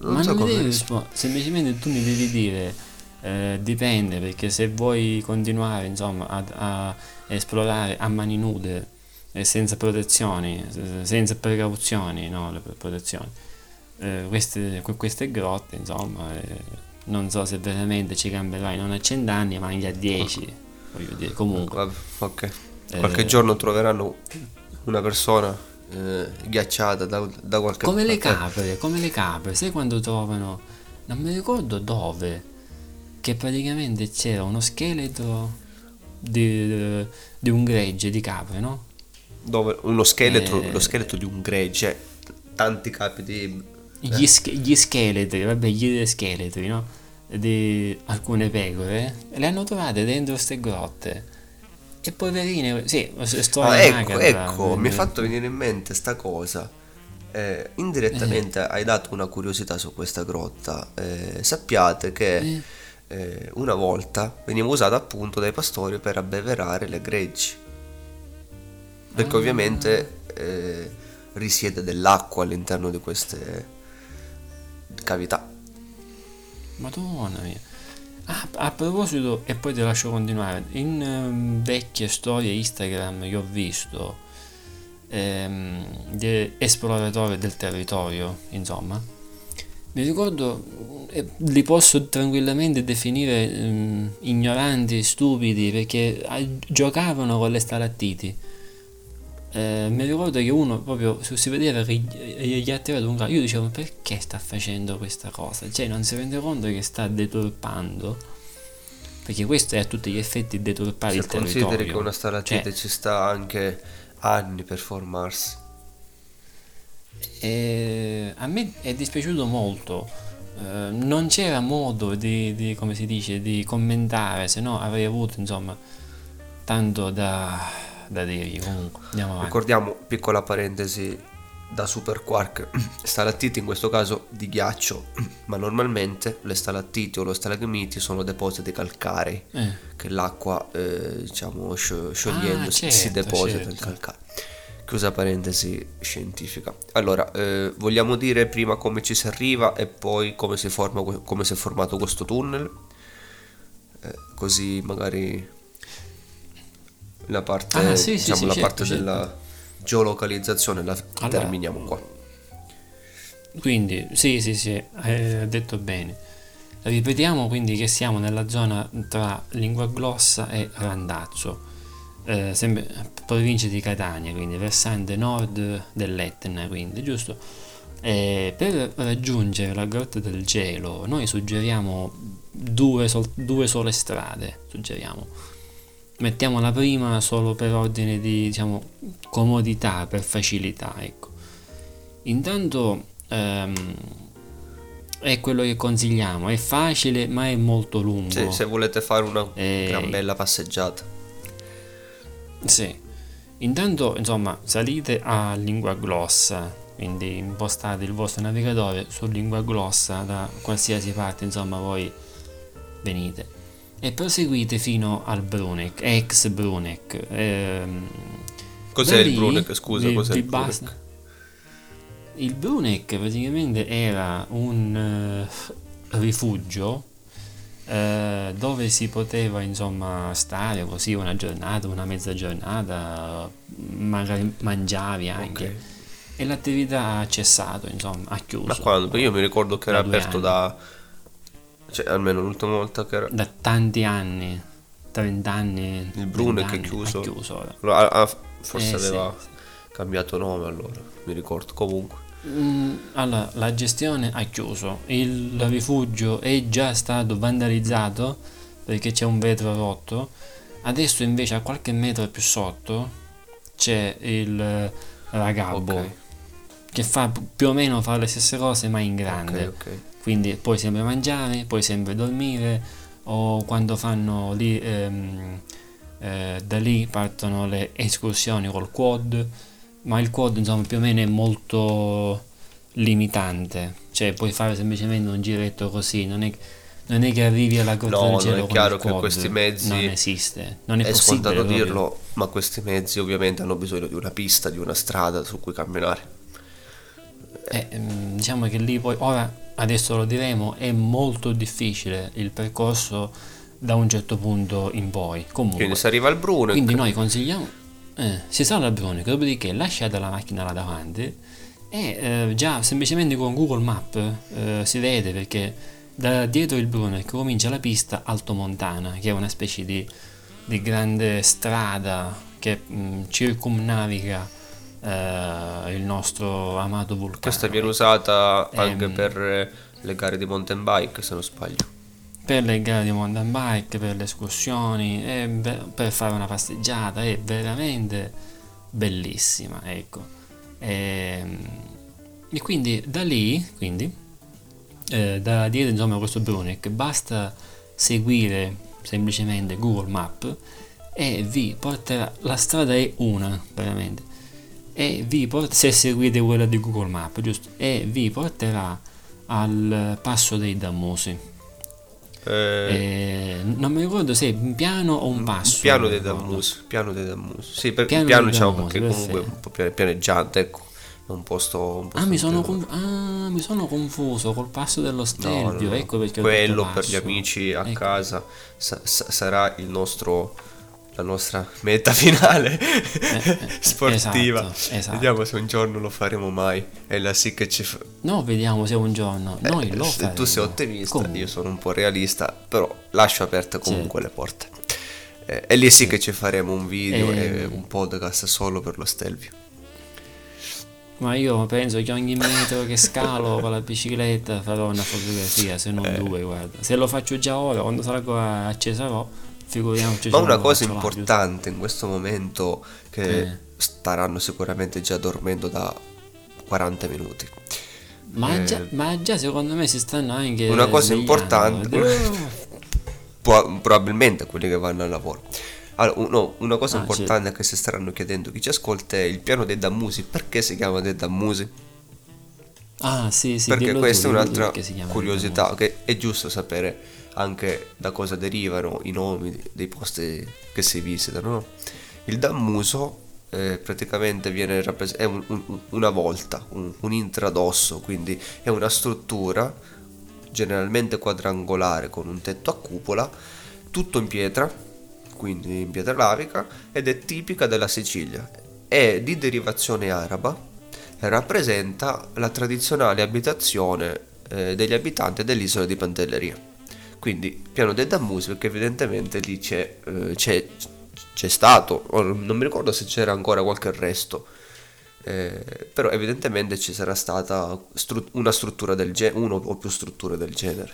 Non Ma so non mi come devi rispondere. semplicemente tu mi devi dire, eh, dipende, perché se vuoi continuare, insomma, ad- a, esplorare a mani nude e senza protezioni, se- senza precauzioni, no, le protezioni, eh, queste, que- queste grotte, insomma, eh, non so se veramente ci cambierai non a 100 anni, ma anche a 10, voglio dire, comunque. Vabbè, ok. Qualche Eh, giorno troveranno una persona eh, ghiacciata da, da qualche Come le parte. capre, come le capre, sai quando trovano, non mi ricordo dove, che praticamente c'era uno scheletro di, di un gregge di capre, no? Dove uno scheletro, Eh. lo scheletro di un gregge, tanti capi di... Gli, sch- gli scheletri, vabbè, gli scheletri, no? Di alcune pecore, le hanno trovate dentro queste grotte. E poverine, sì, storia Ah, ecco, ecco, mi eh, è fatto venire in mente sta cosa. Eh, indirettamente hai dato una curiosità su questa grotta. Eh, sappiate che Eh. eh, una volta veniva usata appunto dai pastori per abbeverare le greggi. Perché Ah. ovviamente eh, risiede dell'acqua all'interno di queste cavità. Madonna mia. Ah, a proposito, e poi ti lascio continuare, in ehm, vecchie storie Instagram che ho visto ehm, di esploratori del territorio, insomma, mi ricordo, eh, li posso tranquillamente definire ehm, ignoranti, stupidi, perché ah, giocavano con le stalattiti. Eh, mi ricordo che uno proprio si vedeva che gli gli ha tirato un calcio. Io dicevo perché sta facendo questa cosa? Cioè non si rende conto che sta deturpando. Perché questo è a tutti gli effetti deturpare Se il consideri territorio. che una stalattite Cioè, ci sta anche anni per formarsi. eh, a me è dispiaciuto molto. Eh, non c'era modo di, di, come si dice, di commentare, se no avrei avuto insomma tanto da, da dirgli. Comunque, andiamo avanti. Ricordiamo, piccola parentesi, da super quark, stalattiti in questo caso di ghiaccio, ma normalmente le stalattiti o lo stalagmiti sono depositi calcarei, Eh, che l'acqua, eh, diciamo, scio- sciogliendosi Ah, si certo, deposita certo. nel calcare. Chiusa parentesi scientifica. Allora, eh, vogliamo dire prima come ci si arriva e poi come si, forma, come si è formato questo tunnel? Eh, così magari la parte, Ah, sì, diciamo, sì, la certo, parte certo. della geolocalizzazione la Allora, terminiamo qua. Quindi, sì, sì, sì, hai detto bene. Ripetiamo quindi che siamo nella zona tra Linguaglossa e Randazzo, eh, sempre provincia di Catania, quindi versante nord dell'Etna, quindi, giusto? E per raggiungere la Grotta del Gelo noi suggeriamo due, sol- due sole strade, suggeriamo. Mettiamo la prima solo per ordine di, diciamo, comodità, per facilità, ecco. Intanto ehm, è quello che consigliamo, è facile ma è molto lungo. Se, se volete fare una Eh, gran bella passeggiata. Sì. Intanto, insomma, salite a lingua glossa, quindi impostate il vostro navigatore su lingua glossa da qualsiasi parte, insomma, voi venite. E proseguite fino al Bruneck, ex Bruneck. ehm, Cos'è il Bruneck? Scusa, cos'è il Bruneck? Il Bruneck praticamente era un eh, rifugio eh, dove si poteva insomma stare così una giornata, una mezza giornata, magari mangiavi anche. Ok. E l'attività ha cessato, insomma, ha chiuso. Ma quando? Perché io mi ricordo che era aperto anni. da... Cioè, almeno l'ultima volta che era... Da tanti anni, 30 anni. Il Bruneck 20 è chiuso. Ha chiuso ora. Ah, forse Eh, aveva sì. cambiato nome allora, mi ricordo. Comunque. Mm, Allora, la gestione ha chiuso, il rifugio è già stato vandalizzato perché c'è un vetro rotto, adesso invece a qualche metro più sotto c'è il ragabbo Ok. che fa più o meno fa le stesse cose ma in grande, Ok, ok. Quindi puoi sempre mangiare, puoi sempre dormire o quando fanno lì, ehm, eh, da lì partono le escursioni col quad, ma il quad insomma più o meno è molto limitante, cioè puoi fare semplicemente un giretto così, non è, non è che arrivi alla Grotta No, del non Cielo è con chiaro che questi mezzi- non esiste, non è, È possibile scontato proprio. dirlo, ma questi mezzi ovviamente hanno bisogno di una pista, di una strada su cui camminare. Eh, ehm, diciamo che lì poi, ora adesso lo diremo, è molto difficile il percorso da un certo punto in poi. Comunque, Quindi si arriva al Bruneck. quindi noi consigliamo, eh, si sale al Bruneck, dopodiché lasciate la macchina là davanti e eh, già semplicemente con Google Map eh, si vede perché da dietro il Bruneck comincia la pista altomontana, che è una specie di, di grande strada che mh, circumnaviga eh, il nostro amato vulcano. Questa viene usata anche Ehm. per eh, le gare di mountain bike, se non sbaglio. per le gare di mountain bike, per le escursioni, per fare una passeggiata, è veramente bellissima, ecco. Ehm, E, quindi da lì, quindi, eh, da dietro insomma questo Bruneck, basta seguire semplicemente Google Map e vi porterà, la strada è una, veramente, e vi porta, se seguite quella di Google Map, giusto, e vi porterà al passo dei Dammosi. Eh, Eh, non mi ricordo se è un piano o un passo. piano dei. Dammus, piano dei Dammus. Sì, per Piano piano, diciamo Dammus, perché comunque è perfetto. un po' piane- pianeggiante, ecco. Un posto, un posto Ah mi, sono conf- ah, mi sono confuso col passo dello No, Stelvio, no, no. ecco perché quello per gli amici a Ecco. casa sa- sa- sarà il nostro la nostra meta finale eh, sportiva esatto, esatto. vediamo se un giorno lo faremo mai è la sì che ci fa No, vediamo se un giorno noi lo Eh, faremo. tu sei ottimista Comunque, io sono un po' realista però lascio aperte comunque Sì. le porte Eh, e lì sì, che ci faremo un video e Ehm. un podcast solo per lo Stelvio Ma io penso che ogni metro che scalo con la bicicletta farò una fotografia, se non Eh. due, guarda. Se lo faccio già ora, quando ancora a Cesarò, figuriamoci Ma una cosa importante in questo momento che Eh. staranno sicuramente già dormendo da 40 minuti. Ma, Eh. già, ma già secondo me si stanno anche Una cosa importante-. Pro- probabilmente quelli che vanno al lavoro. Allora, no, una cosa Ah, importante che si staranno chiedendo chi ci ascolta è il piano dei Dammusi. Perché si chiama dei Dammusi? Ah, sì, sì. Perché dillo tu, questa è un'altra curiosità, che è giusto sapere anche da cosa derivano i nomi dei posti che si visitano. no? Il Dammuso eh, praticamente viene rappres- è un- un- una volta, un, un intradosso, quindi è una struttura generalmente quadrangolare con un tetto a cupola, tutto in pietra, quindi in pietra lavica, ed è tipica della Sicilia. È di derivazione araba e rappresenta la tradizionale abitazione eh, degli abitanti dell'isola di Pantelleria. Quindi piano dei Dammusi perché evidentemente lì c'è, eh, c'è, c'è stato, non mi ricordo se c'era ancora qualche resto, eh, però evidentemente ci sarà stata stru- una struttura del genere, uno o più strutture del genere.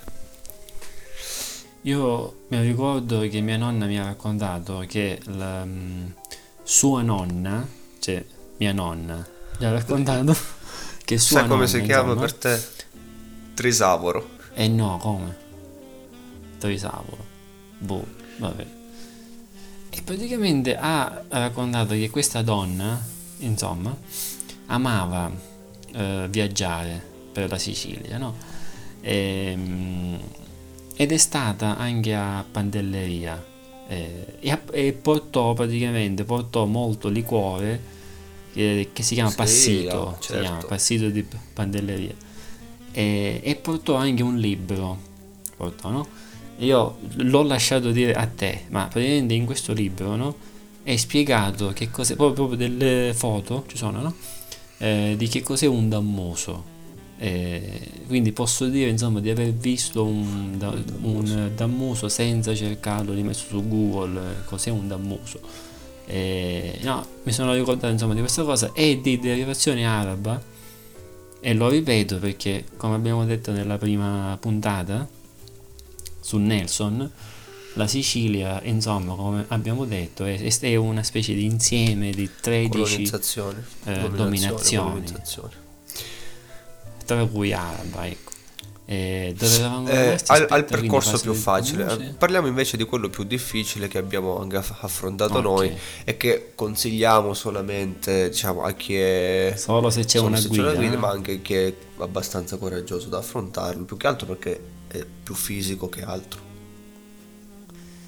Io mi ricordo che mia nonna mi ha raccontato che la, mm, sua nonna, cioè mia nonna, mi ha raccontato che sua Sai come nonna, si chiama insomma, per te? Trisavoro. Eh no, come? Trisavolo. Boh, vabbè. E praticamente ha raccontato che questa donna, insomma, amava eh, viaggiare per la Sicilia, no? Ehm, ed è stata anche a Pantelleria eh, e, e portò praticamente portò molto liquore che, che si chiama Sì, Passito, ah, si certo. chiama Passito di Pantelleria e, e portò anche un libro portò, no? Io l'ho lasciato dire a te ma praticamente in questo libro no? è spiegato che cos'è proprio, proprio delle foto ci sono no? Eh, di che cos'è un dammoso Eh, quindi posso dire insomma di aver visto un, da- un dammoso senza cercarlo di messo su google eh, cos'è un dammoso Eh, no, mi sono ricordato insomma di questa cosa è di derivazione araba e lo ripeto perché, come abbiamo detto nella prima puntata su Nelson, la Sicilia, insomma, come abbiamo detto, è, è una specie di insieme di 13, Colonizzazione. eh, dominazioni. tra cui araba, ecco. Eh, rimasti? al, al percorso più facile. Eh, Parliamo invece di quello più difficile che abbiamo anche aff- affrontato Ok. noi e che consigliamo solamente diciamo, a chi è Solo se c'è solo una se c'è guida, no? ma anche chi è abbastanza coraggioso da affrontarlo, più che altro perché è più fisico che altro.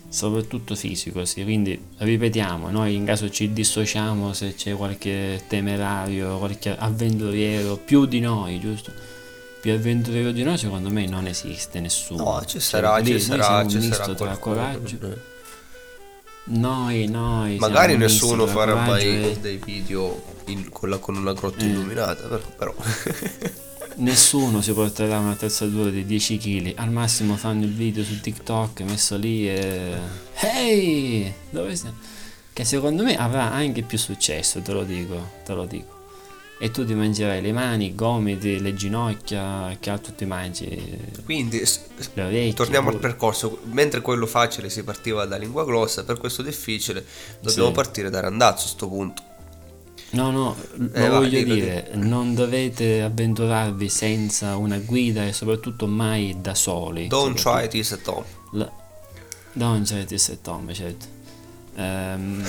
soprattutto fisico, sì. Quindi ripetiamo, noi in caso ci dissociamo se c'è qualche temerario, qualche avventuriero più di noi, giusto? Più avventuriero di noi secondo me non esiste nessuno. No, ci Cioè, sarà, lì ci sarà, ci misto sarà tra coraggio. eh. Noi, noi. Magari nessuno farà mai e- dei video in- con, la- con una grotta Eh. illuminata, però. Nessuno si porterà un'attrezzatura di 10 kg, al massimo fanno il video su TikTok messo lì e... Ehi! Dove sei? Che secondo me avrà anche più successo, te lo dico, te lo dico. E tu ti mangerai le mani, i gomiti, le ginocchia, che altro ti mangi? Quindi Le orecchie. torniamo al percorso. Mentre quello facile si partiva da lingua glossa, per questo difficile dobbiamo Sì. partire da randazzo a sto punto. No, no, lo Eh, voglio dillo, dire, non dovete avventurarvi senza una guida e soprattutto mai da soli. Don't soprattutto. try this at home. La... Don't try this at home, certo. Ehm,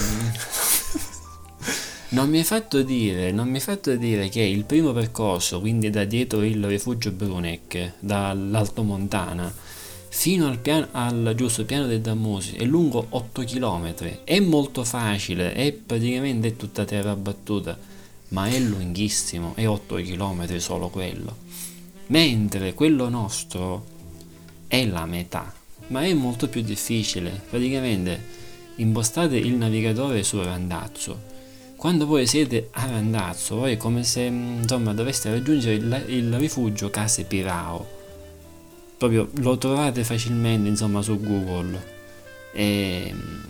non mi hai fatto dire, non mi hai fatto dire che il primo percorso, quindi da dietro il rifugio Brunec, dall'Alto Montana, fino al, piano, al giusto piano dei Dammosi, è lungo 8 km. È molto facile, è praticamente tutta terra battuta, ma è lunghissimo, è 8 km solo quello. Mentre quello nostro è la metà, ma è molto più difficile. Praticamente impostate il navigatore su Randazzo. Quando voi siete a Randazzo, voi è come se mm, insomma doveste raggiungere il, il rifugio Case Pirao. Proprio lo trovate facilmente insomma su Google. E, mm,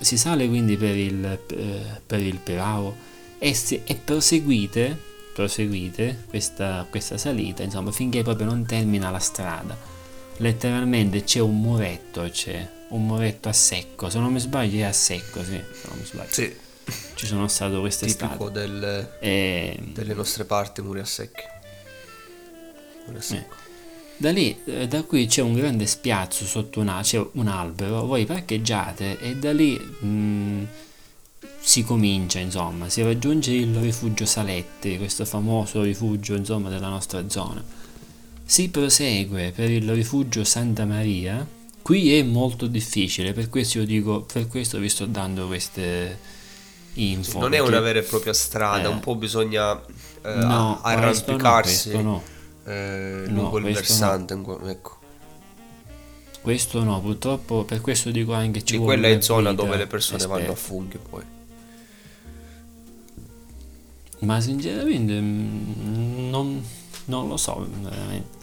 si sale quindi per il, eh, per il Pirao e, si- e proseguite, proseguite questa, questa salita insomma finché proprio non termina la strada letteralmente c'è un muretto, c'è un muretto a secco, se non mi sbaglio è a secco, sì, se non mi sbaglio. Sì, Ci sono stato quest'estate. tipico del- E delle nostre parti, muri a secchi. Muri a Eh. Da lì, eh, da qui c'è un grande spiazzo sotto una, un albero, voi parcheggiate e da lì mh, si comincia, insomma, si raggiunge il rifugio Saletti, questo famoso rifugio, insomma, della nostra zona. Si prosegue per il rifugio Santa Maria. Qui è molto difficile, per questo io dico, per questo vi sto dando queste, info. non è perché- una vera e propria strada, eh. un po' bisogna eh, No, a- questo no, arrampicarsi questo no. Eh, No, lungo il questo versante. que- Ecco. Questo no, purtroppo per questo dico anche ci vuole quella è zona dove le persone vanno a funghi poi. Ma sinceramente mm, non, non lo so veramente.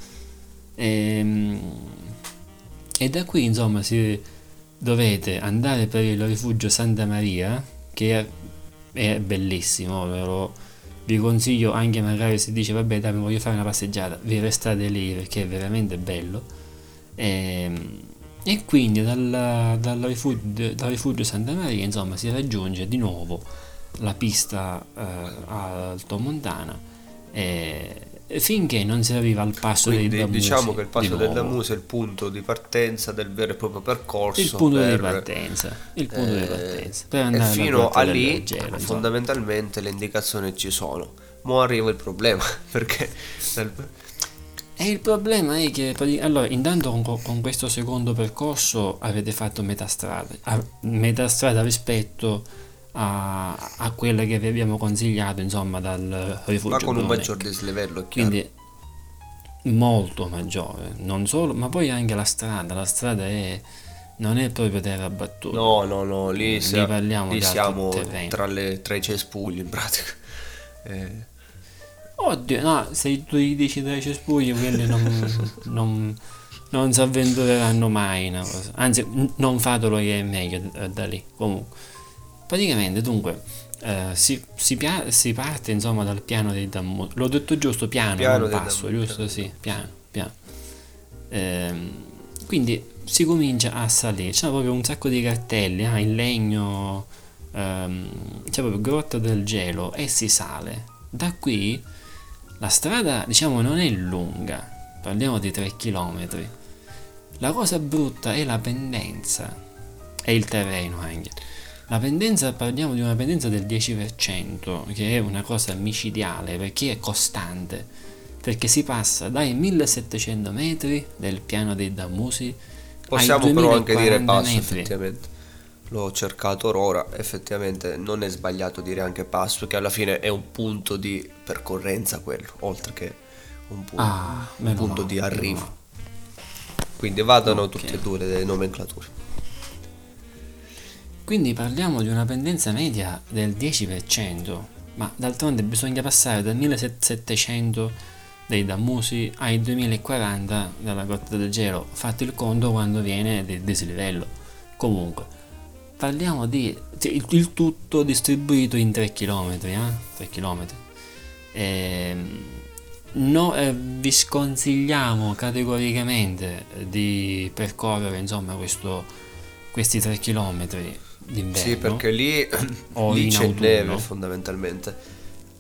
Ehm, E, da qui insomma si dovete andare per il rifugio Santa Maria che è, è bellissimo, ve lo- vi consiglio anche magari se dice vabbè dai mi voglio fare una passeggiata, vi restate lì perché è veramente bello. Ehm, E, quindi dal, dal rifugio, dal rifugio Santa Maria insomma si raggiunge di nuovo la pista eh, Alto Montana eh, finché non si arriva al passo Quindi Damusi diciamo che il passo di del. Damuso è il punto di partenza del vero e proprio percorso. il punto di per- partenza il punto di eh, partenza per e andare alla fino a del lì insomma. fondamentalmente le indicazioni ci sono. Mo arriva il problema perché E il problema è che allora, intanto con, con questo secondo percorso avete fatto metà strada, a- metà strada rispetto a, a quella che vi abbiamo consigliato, insomma, dal rifugio. ma con un Bruneck. maggior dislivello. Quindi molto maggiore, non solo, ma poi anche la strada, la strada è non è proprio terra battuta. No, no, no, lì, Lì parliamo lì di altro siamo tra, le- tra i cespugli in pratica. Eh, Oddio, no, se tu gli dici dai cespugli, quelli non, non, non si avventureranno mai. Anzi, non fatelo che è meglio eh, da lì. Comunque, praticamente, dunque, eh, si, si pia- si parte insomma dal piano dei Dammusi. L'ho detto giusto, piano, Piano non passo, Dammusi, giusto? piano. Sì, piano, piano. Ehm, quindi si comincia a salire. C'è proprio un sacco di cartelli, ah, in legno, ehm, c'è proprio grotta del gelo e si sale. Da qui la strada, diciamo, non è lunga, parliamo di 3 km. La cosa brutta è la pendenza e il terreno anche. La pendenza, parliamo di una pendenza del 10%, che è una cosa micidiale perché è costante, perché si passa dai 1700 metri del piano dei Damusi possiamo però anche dire 2040 passo metri. effettivamente. L'ho cercato ora, effettivamente non è sbagliato dire anche passo, che alla fine è un punto di percorrenza quello, oltre che un punto, Ah, un punto male, di arrivo. male. Quindi vadano Ok. tutte e due le nomenclature. Quindi parliamo di una pendenza media del 10%, ma d'altronde bisogna passare dal 1700 dei Dammusi ai 2040 dalla Grotta del Gelo, fate il conto quando viene del dislivello. Comunque, parliamo di cioè, il, il tutto distribuito in 3 km, eh? 3 km. Ehm, no, eh, vi sconsigliamo categoricamente di percorrere insomma questo, questi 3 km d'inverno. Sì, perché lì, lì c'è autunno. neve fondamentalmente.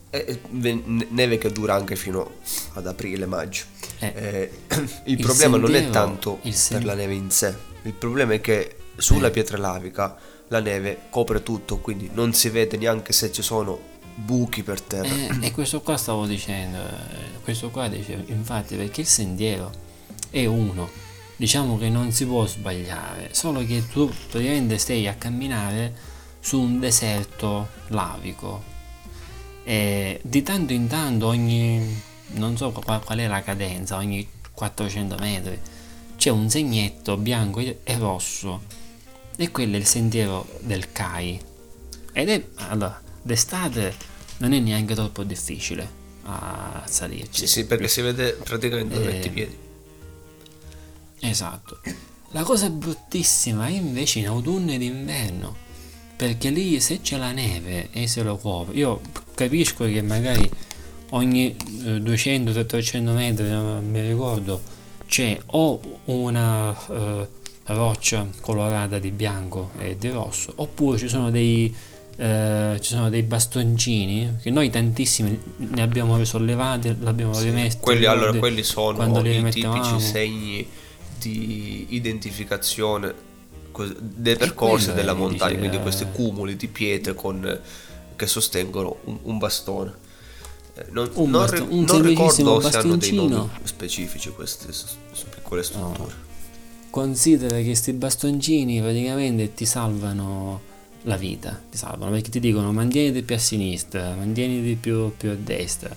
E- ve- neve che dura anche fino ad aprile-maggio. Eh, Eh, il, il problema non è tanto sen- per la neve in sé, il problema è che sulla Eh. pietra lavica la neve copre tutto, quindi non si vede neanche se ci sono buchi per terra. Eh, e questo qua stavo dicendo, eh, questo qua dice, infatti perché il sentiero è uno, diciamo che non si può sbagliare, solo che tu praticamente stai a camminare su un deserto lavico e di tanto in tanto ogni, non so qua- qual è la cadenza, ogni 400 metri c'è un segnetto bianco e rosso e quello è il sentiero del CAI ed è allora d'estate non è neanche troppo difficile a salirci Sì, sì, perché si vede praticamente dove Eh. metti i piedi. Esatto. La cosa bruttissima è invece in autunno ed inverno, perché lì se c'è la neve e se lo copre, io capisco che magari ogni eh, 200-300 metri, non mi ricordo, c'è o una eh, roccia colorata di bianco e di rosso, oppure ci sono dei, eh, ci sono dei bastoncini che noi tantissimi ne abbiamo risollevati, l'abbiamo rimessi. Quelli, allora, quelli sono i tipici segni di identificazione dei percorsi della montagna, quindi eh. questi cumuli di pietre con- che sostengono un, un bastone. Eh, Non, Un non basto- un non ricordo se hanno dei nomi specifici queste s- s- piccole strutture. Considera che questi bastoncini praticamente ti salvano la vita, ti salvano perché ti dicono mantieniti più a sinistra, mantieniti più, più a destra.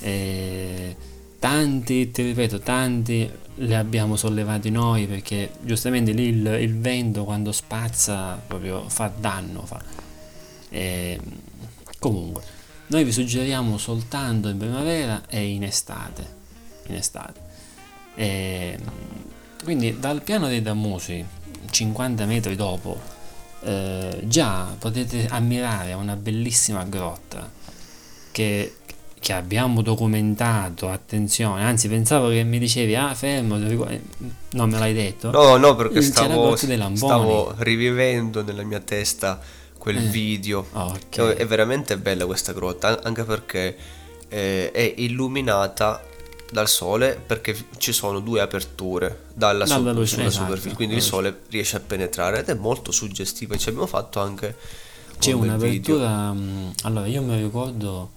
E tanti, ti ripeto, tanti li abbiamo sollevati noi perché giustamente lì il, il vento quando spazza proprio fa danno. Fa. E, comunque, noi vi suggeriamo soltanto in primavera e in estate. In estate. E, quindi dal piano dei Damusi, 50 metri dopo, eh, già potete ammirare una bellissima grotta che, che, abbiamo documentato, attenzione, anzi pensavo che mi dicevi, ah fermo, non me l'hai detto? No, no, perché stavo, stavo rivivendo nella mia testa quel eh. video. Okay. È veramente bella questa grotta, anche perché eh, è illuminata dal sole perché ci sono due aperture dalla, dalla su- luce, sulla esatto, superficie, quindi il sole riesce a penetrare ed è molto suggestiva. Ci abbiamo fatto anche c'è un'apertura. Mm, allora, io mi ricordo,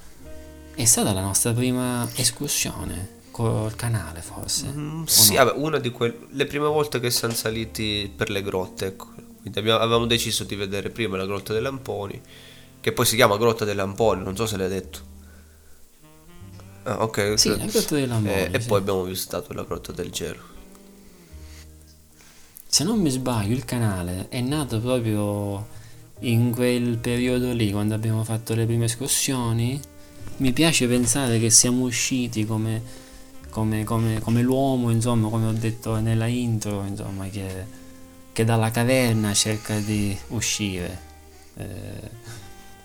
è stata la nostra prima escursione col canale, forse. Mm, sì, no? vabbè, una di quelle prime volte che siamo saliti per le grotte. Ecco. Quindi abbiamo, avevamo deciso di vedere prima la grotta dei Lamponi, che poi si chiama Grotta dei Lamponi, non so se l'hai detto. Ah, ok. Sì, la grotta dei Lamponi. Eh, sì. E poi abbiamo visitato la grotta del Gelo. Se non mi sbaglio, il canale è nato proprio in quel periodo lì, quando abbiamo fatto le prime escursioni. Mi piace pensare che siamo usciti come, come, come, come l'uomo, insomma, come ho detto nella intro, insomma, che, che dalla caverna cerca di uscire. Eh,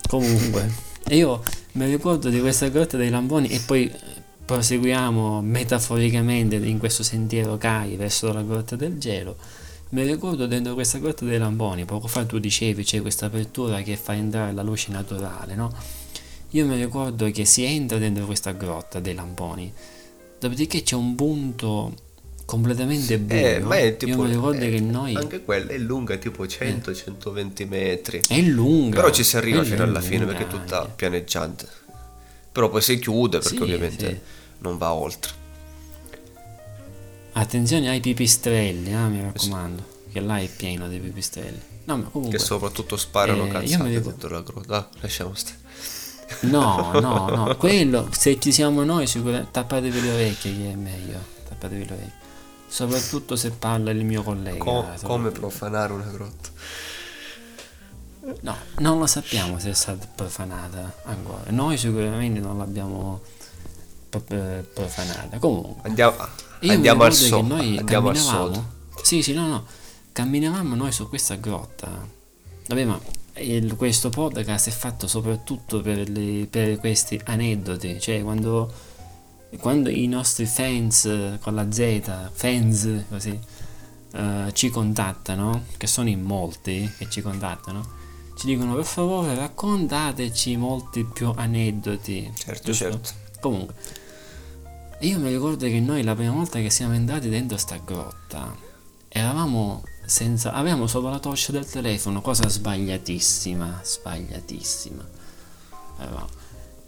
comunque. Io mi ricordo di questa grotta dei Lamboni e poi proseguiamo metaforicamente in questo sentiero Cai verso la grotta del gelo. Mi ricordo dentro questa grotta dei Lamboni, poco fa tu dicevi c'è questa apertura che fa entrare la luce naturale, no? Io mi ricordo che si entra dentro questa grotta dei Lamboni, dopodiché c'è un punto completamente eh, buio. Eh, ma è tipo, Io mi ricordo eh, che noi... Anche quella è lunga tipo 100-120 eh. metri. È lunga. Però ci si arriva fino alla fine perché è tutta anche. pianeggiante. Però poi si chiude perché sì, ovviamente sì. non va oltre. Attenzione ai pipistrelli, eh, mi raccomando, sì. che là è pieno di pipistrelli. No, ma comunque, che soprattutto sparano eh, cazzate ricordo... dentro la grotta. Ah, lasciamo stare. No, no, no, quello, se ci siamo noi sicuramente tappatevi le orecchie che è meglio, tappatevi le orecchie soprattutto se parla il mio collega. Co- come profanare una grotta? No, non lo sappiamo se è stata profanata ancora. Noi sicuramente non l'abbiamo profanata. Comunque, andiamo, andiamo al so, noi andiamo al sodo. Sì, sì, no, no. Camminavamo noi su questa grotta. Vabbè, ma il, questo podcast è fatto soprattutto per, le, per questi aneddoti. Cioè, quando quando i nostri fans con la Z, fans così, uh, ci contattano, che sono in molti che ci contattano, ci dicono per favore raccontateci molti più aneddoti. Certo, giusto? certo. Comunque, io mi ricordo che noi la prima volta che siamo entrati dentro sta grotta, eravamo senza, avevamo solo la torcia del telefono, cosa sbagliatissima, sbagliatissima.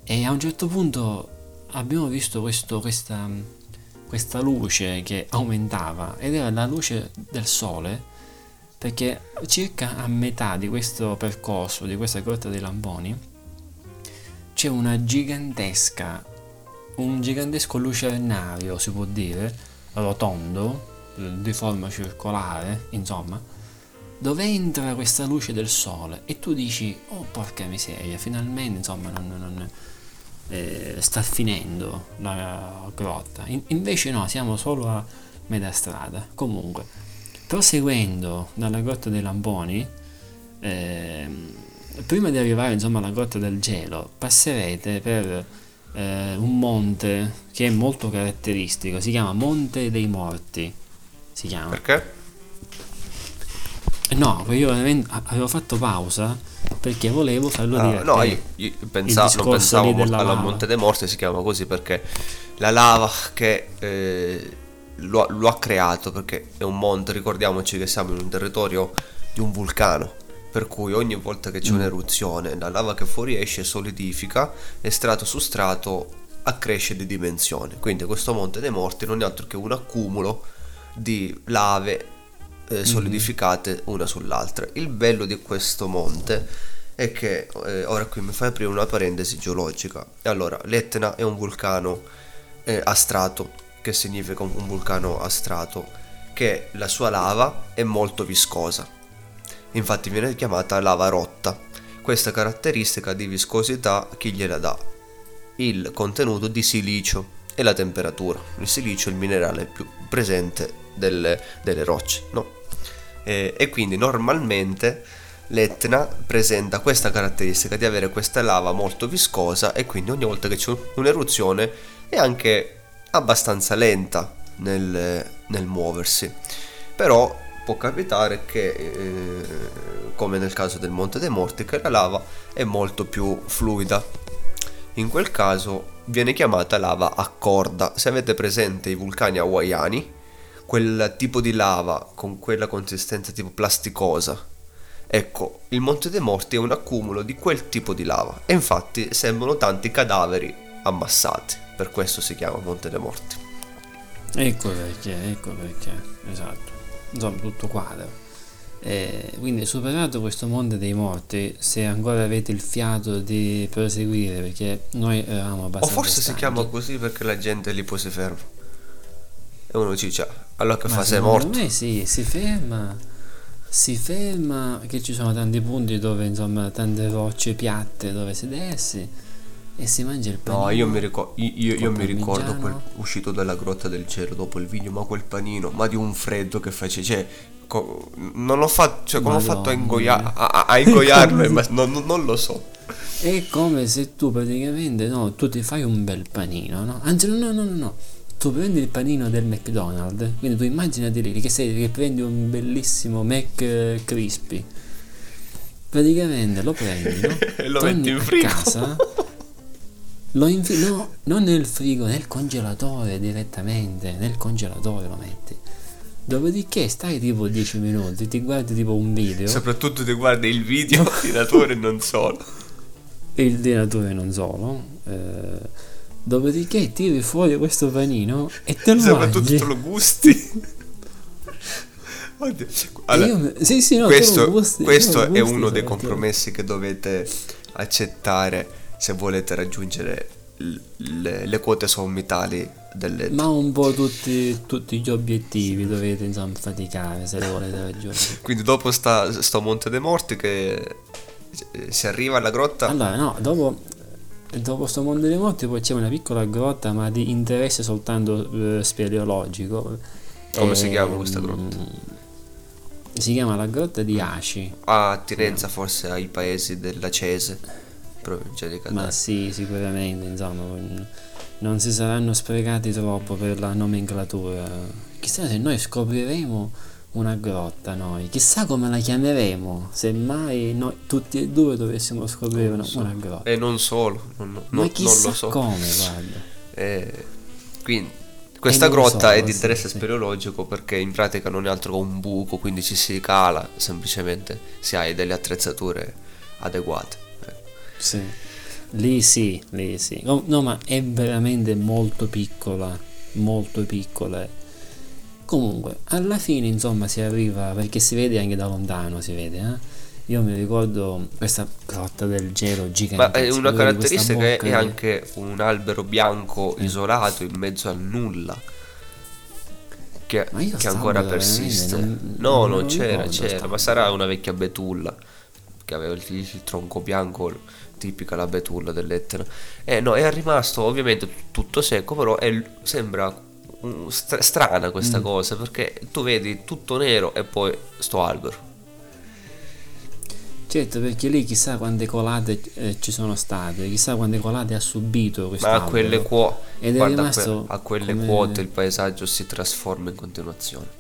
E a un certo punto abbiamo visto questo, questa, questa luce che aumentava ed era la luce del sole perché circa a metà di questo percorso, di questa grotta dei Lamponi, c'è una gigantesca, un gigantesco lucernario, si può dire, rotondo, di forma circolare, insomma, dove entra questa luce del sole e tu dici, oh porca miseria, finalmente, insomma, non, non, eh, sta finendo la grotta. In- invece no, siamo solo a metà strada. Comunque, proseguendo dalla grotta dei Lamponi, eh, prima di arrivare insomma alla grotta del gelo, passerete per eh, un monte che è molto caratteristico, si chiama Monte dei Morti. Si chiama. Perché? No, io avevo fatto pausa perché volevo farlo ah, dire. No, io, io pensavo, non pensavo alla lava. Monte dei Morti si chiama così perché la lava che eh, lo, lo, ha creato, perché è un monte, ricordiamoci che siamo in un territorio di un vulcano, per cui ogni volta che c'è mm. un'eruzione la lava che fuoriesce solidifica e strato su strato accresce di dimensione. Quindi questo Monte dei Morti non è altro che un accumulo di lave eh, solidificate una sull'altra. Il bello di questo monte è che, eh, ora qui mi fai aprire una parentesi geologica. Allora, l'Etna è un vulcano eh, a strato, che significa un vulcano a strato, che la sua lava è molto viscosa. Infatti viene chiamata lava rotta. Questa caratteristica di viscosità chi gliela dà? Il contenuto di silicio e la temperatura. Il silicio è il minerale più presente delle, delle rocce, no? E, e quindi normalmente l'Etna presenta questa caratteristica di avere questa lava molto viscosa e quindi ogni volta che c'è un'eruzione è anche abbastanza lenta nel, nel muoversi. Però può capitare che, eh, come nel caso del Monte dei Morti, che la lava è molto più fluida. In quel caso viene chiamata lava a corda. Se avete presente i vulcani hawaiani, quel tipo di lava con quella consistenza tipo plasticosa. Ecco, il Monte dei Morti è un accumulo di quel tipo di lava e infatti sembrano tanti cadaveri ammassati, per questo si chiama Monte dei Morti. Ecco perché, ecco perché, esatto. Insomma, tutto quadra. E quindi superato questo mondo dei morti, se ancora avete il fiato di proseguire, perché noi eravamo abbastanza. O forse stanchi. si chiama così perché la gente lì poi si ferma. E uno dice, allora che fa, sei morto? me sì, si ferma. Si ferma che ci sono tanti punti dove insomma tante rocce piatte dove sedersi e si mangia il panino. No, io mi, ricor- io, io- mi ricordo quel uscito dalla grotta del cielo dopo il video, ma quel panino, ma di un freddo che face, cioè, co- non ho fatto, cioè, come ho fatto a, ingoia- a, a- ingoiarlo, ma non, non- non lo so. È come se tu praticamente, no, tu ti fai un bel panino, no? Anzi, no, no, no, no, no. Tu prendi il panino del McDonald's, quindi tu immaginati lì che, sei, che prendi un bellissimo Mac Crispy. Praticamente lo prendi, no? E lo metti in frigo. casa, lo infi- no, non nel frigo, nel congelatore direttamente, nel congelatore lo metti. Dopodiché stai tipo 10 minuti, ti guardi tipo un video. Soprattutto ti guardi il video tiratore e non solo. il denatore non solo. eh, dopodiché tiri fuori questo panino e te lo Soprattutto mangi. te lo gusti. Oddio. Allora, io- sì, sì, no, questo, gusti, questo lo è gusti, uno dei compromessi che dovete accettare se volete raggiungere le, le quote sommitali delle Ma un po' tutti, tutti gli obiettivi dovete insomma faticare se lo volete raggiungere. Quindi dopo sta, sto Monte dei Morti che eh, si arriva alla grotta. Allora, no, dopo, dopo sto mondo dei morti poi c'è una piccola grotta ma di interesse soltanto eh, speleologico. Come si chiama Ehm, questa grotta? Si chiama la grotta di Aci. Ha attinenza forse ai paesi della Cese, provincia di Ma Catania. sì, sicuramente, insomma, non si saranno sprecati troppo per la nomenclatura. Chissà se noi scopriremo una grotta noi, chissà come la chiameremo, se mai noi tutti e due dovessimo scoprire una, una grotta. E non solo, non, non- Ma non chissà lo so. come, guarda. Eh, quindi questa non lo grotta so, è di interesse sì. speleologico perché in pratica non è altro che un buco, quindi ci si cala semplicemente se hai delle attrezzature adeguate. Eh. Sì. Lì sì, lì sì. No, no, ma è veramente molto piccola, molto piccola. Comunque, alla fine, insomma, si arriva, perché si vede anche da lontano, si vede, eh? Io mi ricordo questa grotta del gelo Ma gigante. è una caratteristica è, è anche un albero bianco isolato in mezzo al nulla. Che, che ancora persiste. non- no, non non c'era, c'era, ma sarà una vecchia betulla che aveva il, il tronco bianco, tipica la betulla dell'Etna. Eh no, è rimasto ovviamente tutto secco, però è- sembra stra- strana questa Mm. cosa perché tu vedi tutto nero e poi sto albero. Certo, perché lì chissà quante colate eh, ci sono state, chissà quante colate ha subito questo Ma a quelle, quo- Ed è guarda, a rimasto que- a quelle come- quote il paesaggio si trasforma in continuazione.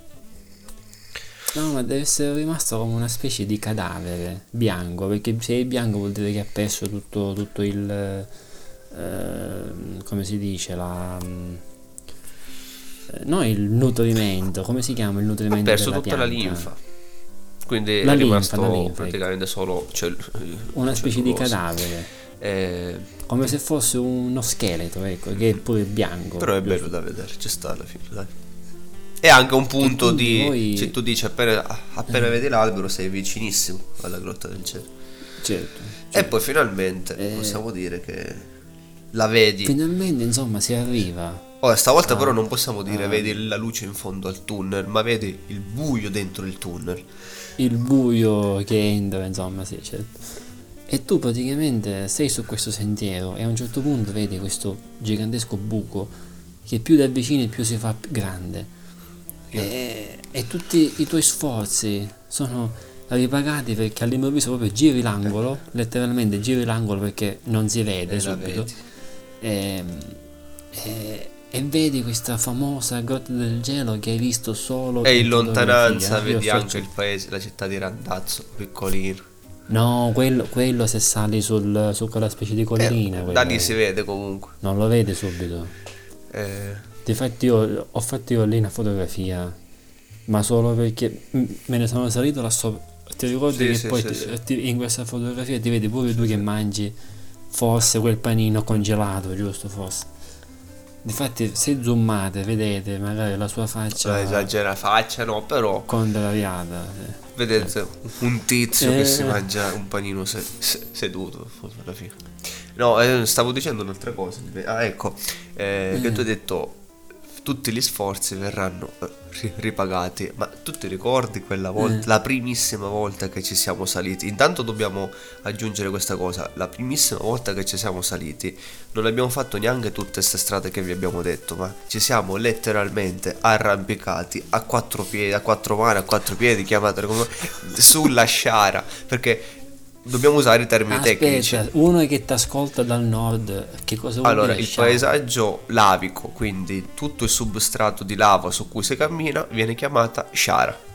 No, ma deve essere rimasto come una specie di cadavere bianco, perché se è bianco vuol dire che ha perso tutto, tutto il... eh, come si dice, la... eh, no, il nutrimento, come si chiama il Ha nutrimento perso della tutta la pianta? linfa. Quindi La è linfa, rimasto la linfa, ecco. praticamente solo cell- Una specie di cadavere, Eh, come se fosse uno scheletro, ecco, che è pure bianco. però è bello da vedere, ci sta alla fine, dai. è anche un punto di... voi- Se tu dici appena, appena vedi l'albero sei vicinissimo alla grotta del cielo. certo, E certo. poi finalmente Eh. possiamo dire che la vedi. finalmente insomma si arriva Ora, stavolta Ah. però non possiamo dire Ah. vedi la luce in fondo al tunnel, ma vedi il buio dentro il tunnel. il buio che entra, insomma, sì, certo. E tu praticamente sei su questo sentiero e a un certo punto vedi questo gigantesco buco che più ti avvicini più si fa grande. E, e tutti i tuoi sforzi sono ripagati perché all'improvviso proprio giri l'angolo, letteralmente giri l'angolo perché non si vede E la subito. vedi. E, e- e vedi questa famosa grotta del gelo che hai visto solo E in lontananza Io vedi sto- anche il paese, la città di Randazzo, piccolino. No, quello, quello se sali sul, su quella specie di collina. Eh, da lì si vede comunque. Non lo vedi subito. Eh, Difatti io ho fatto io lì una fotografia, ma solo perché me ne sono salito là sopra. Ti ricordi Sì, che sì, poi sì, ti- sì. ti- in questa fotografia ti vedi pure tu che mangi forse quel panino congelato, giusto? Forse. Difatti se zoomate vedete magari la sua faccia esagera faccia, no, però contrariata. eh. vedete un tizio Eh. che si mangia un panino se- se- seduto alla fine. No, eh, stavo dicendo un'altra cosa. Ah, ecco, eh, che tu hai detto tutti gli sforzi verranno eh, ri- ripagati, ma tu ti ricordi quella volta, Eh. la primissima volta che ci siamo saliti? Intanto dobbiamo aggiungere questa cosa, la primissima volta che ci siamo saliti non abbiamo fatto neanche tutte queste strade che vi abbiamo detto, ma ci siamo letteralmente arrampicati a quattro piedi, a quattro mani, a quattro piedi, chiamatele come sulla sciara, perché dobbiamo usare i termini tecnici. Aspetta, uno che ti ascolta dal nord, che cosa vuol Allora, dire il paesaggio lavico, quindi tutto il substrato di lava su cui si cammina, viene chiamata sciara.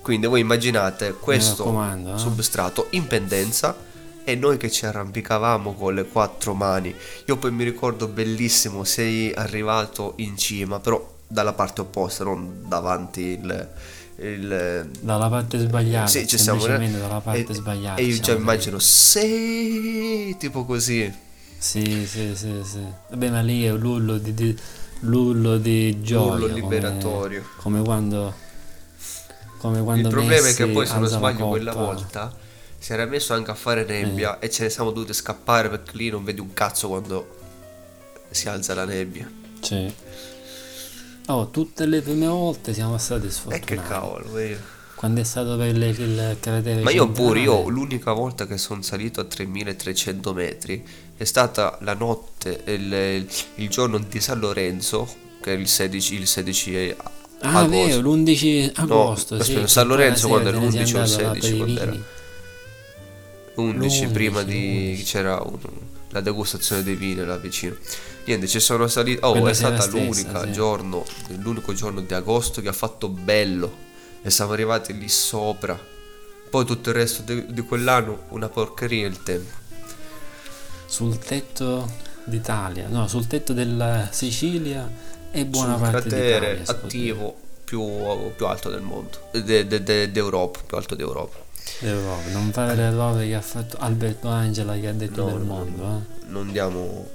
Quindi voi immaginate questo eh. substrato in pendenza e noi che ci arrampicavamo con le quattro mani. Io poi mi ricordo bellissimo, sei arrivato in cima, però dalla parte opposta, non davanti il... il Dalla parte sbagliata, sì, ci siamo dalla parte e, sbagliata. e io già immagino sei tipo così. Sì, sì, sì, sì. Vabbè, ma lì è lullo di, di- lullo di gioia. Come- liberatorio. Come, quando... Come quando Il problema è che Messi poi, se non sbaglio, quella volta si era messo anche a fare nebbia e ce ne siamo dovuti scappare perché lì non vedi un cazzo quando si alza la nebbia. Sì. Oh, tutte le prime volte siamo stati E sfortunati. che cavolo, io. Quando è stato per le- il cratere Ma io pure, io l'unica volta che sono salito a 3300 metri è stata la notte, il, il giorno di San Lorenzo, che è il 16, il 16 Ah, agosto. vero, l'11 agosto. aspetta, sì, San che poi Lorenzo quando sei l'11 o il andato là per 16, i quando era? vini. 11 prima 11, di 11. c'era un- la degustazione dei vini là vicino. Niente, ci sono salito. Oh, Quella è stata stessa, l'unica sì. giorno, l'unico giorno di agosto che ha fatto bello. E siamo arrivati lì sopra. Poi tutto il resto di, di quell'anno, una porcheria il tempo. Sul tetto d'Italia, no, sul tetto della Sicilia e buona Sul parte cratere attivo più, più alto del mondo, de- de- de- d'Europa, più alto d'Europa. dire. L'Europa, non fare l'errore che ha fatto Alberto Angela che ha detto No, del mondo. no. eh. Non diamo.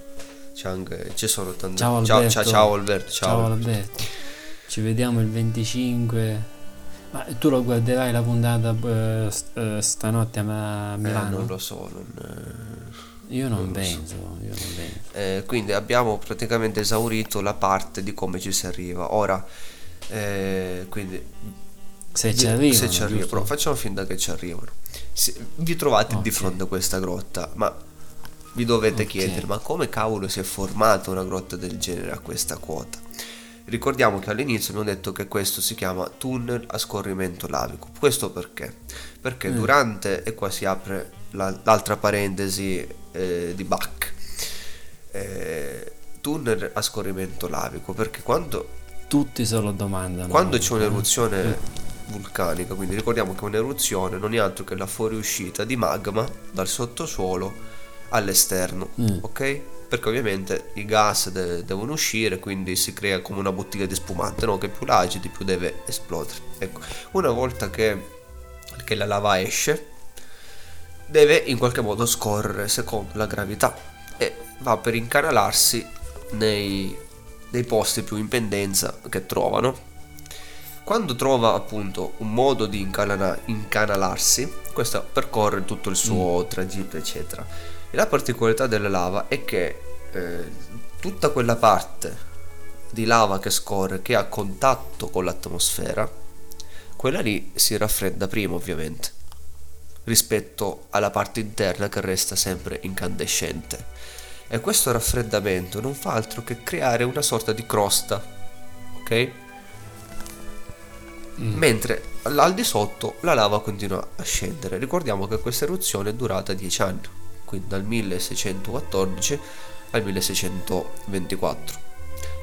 C'è anche. Ci sono tante. Ciao Alberto. ciao, ciao Alberto. Ciao. Ciao Alberto. Ci vediamo il 25. Ma tu lo guarderai la puntata eh, eh, stanotte a Eh, Milano? non lo so. non, io non, non penso, io non penso. eh. Eh, quindi abbiamo praticamente esaurito la parte di come ci si arriva. Ora, eh, quindi Se ci arrivano, se ci arriva, giusto? però facciamo finta che ci arrivano. Se- vi trovate di Ok. fronte a questa grotta, ma vi dovete Ok. chiedere: ma come cavolo si è formata una grotta del genere a questa quota? Ricordiamo che all'inizio abbiamo detto che questo si chiama tunnel a scorrimento lavico. Questo perché? Perché Mm. durante, e qua si apre la- l'altra parentesi eh, di Bach, eh, tunnel a scorrimento lavico, perché quando Tutti se lo domandano. quando c'è eh. un'eruzione vulcanica, quindi ricordiamo che un'eruzione non è altro che la fuoriuscita di magma dal sottosuolo all'esterno, Mm. ok? Perché ovviamente i gas de- devono uscire, quindi si crea come una bottiglia di spumante, no? Che più l'agiti più deve esplodere. Ecco, una volta che, che la lava esce, deve in qualche modo scorrere secondo la gravità e va per incanalarsi nei, nei posti più in pendenza che trovano quando trova appunto un modo di incanala- incanalarsi, questo percorre tutto il suo mm. tragitto, eccetera. E la particolarità della lava è che eh, tutta quella parte di lava che scorre, che ha contatto con l'atmosfera, quella lì si raffredda prima ovviamente, rispetto alla parte interna che resta sempre incandescente. E questo raffreddamento non fa altro che creare una sorta di crosta, ok? Mm. Mentre al di sotto la lava continua a scendere. Ricordiamo che questa eruzione è durata 10 anni, quindi dal 1614 al 1624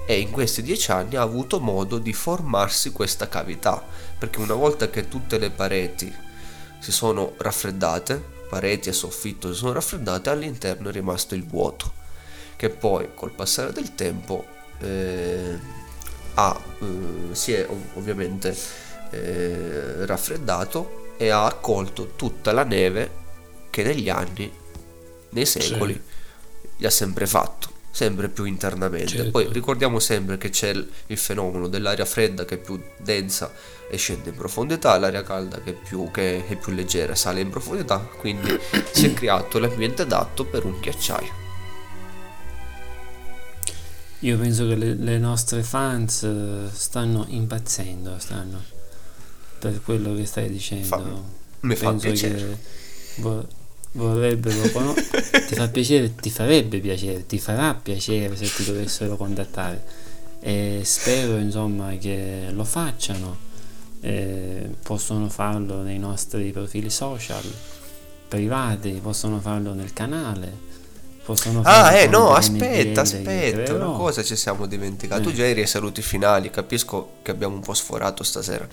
e in questi dieci anni ha avuto modo di formarsi questa cavità, perché una volta che tutte le pareti si sono raffreddate, pareti e soffitto si sono raffreddate, all'interno è rimasto il vuoto, che poi col passare del tempo eh, ha, eh, si è ovviamente eh, raffreddato e ha accolto tutta la neve che negli anni, nei secoli, sì. ha sempre fatto sempre più internamente. Certo. Poi ricordiamo sempre che c'è il, fenomeno dell'aria fredda che è più densa e scende in profondità, l'aria calda che è più, che è più leggera sale in profondità, quindi si è creato l'ambiente adatto per un ghiacciaio. Io penso che le, le nostre fans eh, stanno impazzendo, stanno per quello che stai dicendo. Fa, mi fa penso piacere. Che vorrebbero conoscere, ti fa piacere, ti farebbe piacere, ti farà piacere se ti dovessero contattare e spero insomma che lo facciano, eh, possono farlo nei nostri profili social privati, possono farlo nel canale. Possono ah, eh, no, aspetta, aspetta, una cosa ci siamo dimenticati. Eh. Tu già eri ai saluti finali, capisco che abbiamo un po' sforato stasera.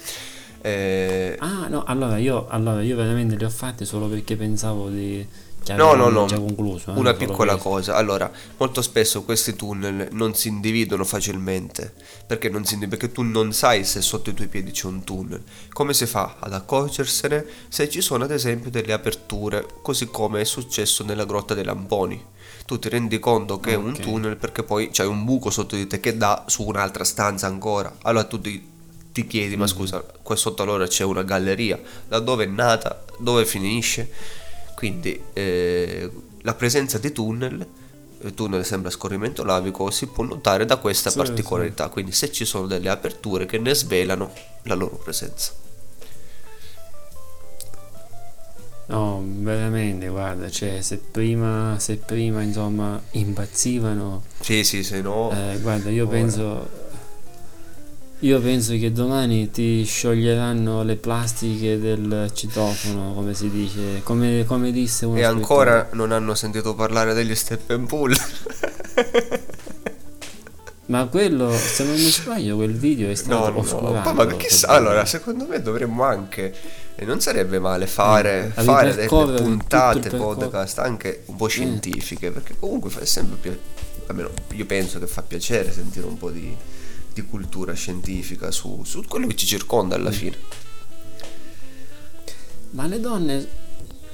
Eh... Ah, no, allora io, allora io veramente li ho fatti solo perché pensavo di... No, no, no, concluso, eh, una piccola cosa. Allora, molto spesso questi tunnel non si individuano facilmente. Perché non si? Perché tu non sai se sotto i tuoi piedi c'è un tunnel. Come si fa ad accorgersene se ci sono ad esempio delle aperture, così come è successo nella grotta dei Lamponi. Tu ti rendi conto che okay. è un tunnel perché poi c'è un buco sotto di te che dà su un'altra stanza ancora. Allora tu ti ti chiedi, ma mm. scusa, qua sotto allora c'è una galleria, da dove è nata, dove finisce? Quindi eh, la presenza di tunnel, il tunnel sembra scorrimento lavico, si può notare da questa sì, particolarità, sì. quindi se ci sono delle aperture che ne svelano la loro presenza. No, veramente, guarda, cioè, se prima, se prima insomma impazzivano... Sì, sì, se no... Eh, guarda, io ora. penso io penso che domani ti scioglieranno le plastiche del citofono, come si dice, come, come disse uno E ancora non hanno sentito parlare degli step and pull. Ma quello, se non mi sbaglio, quel video è stato no, oscurato. No, ma chissà, allora, secondo me dovremmo anche, e non sarebbe male fare, mm, fare delle puntate podcast anche un po' scientifiche, mm. perché comunque fa sempre più, almeno io penso che fa piacere sentire un po' di di cultura scientifica su, su quello che ci circonda alla mm. fine. Ma le donne,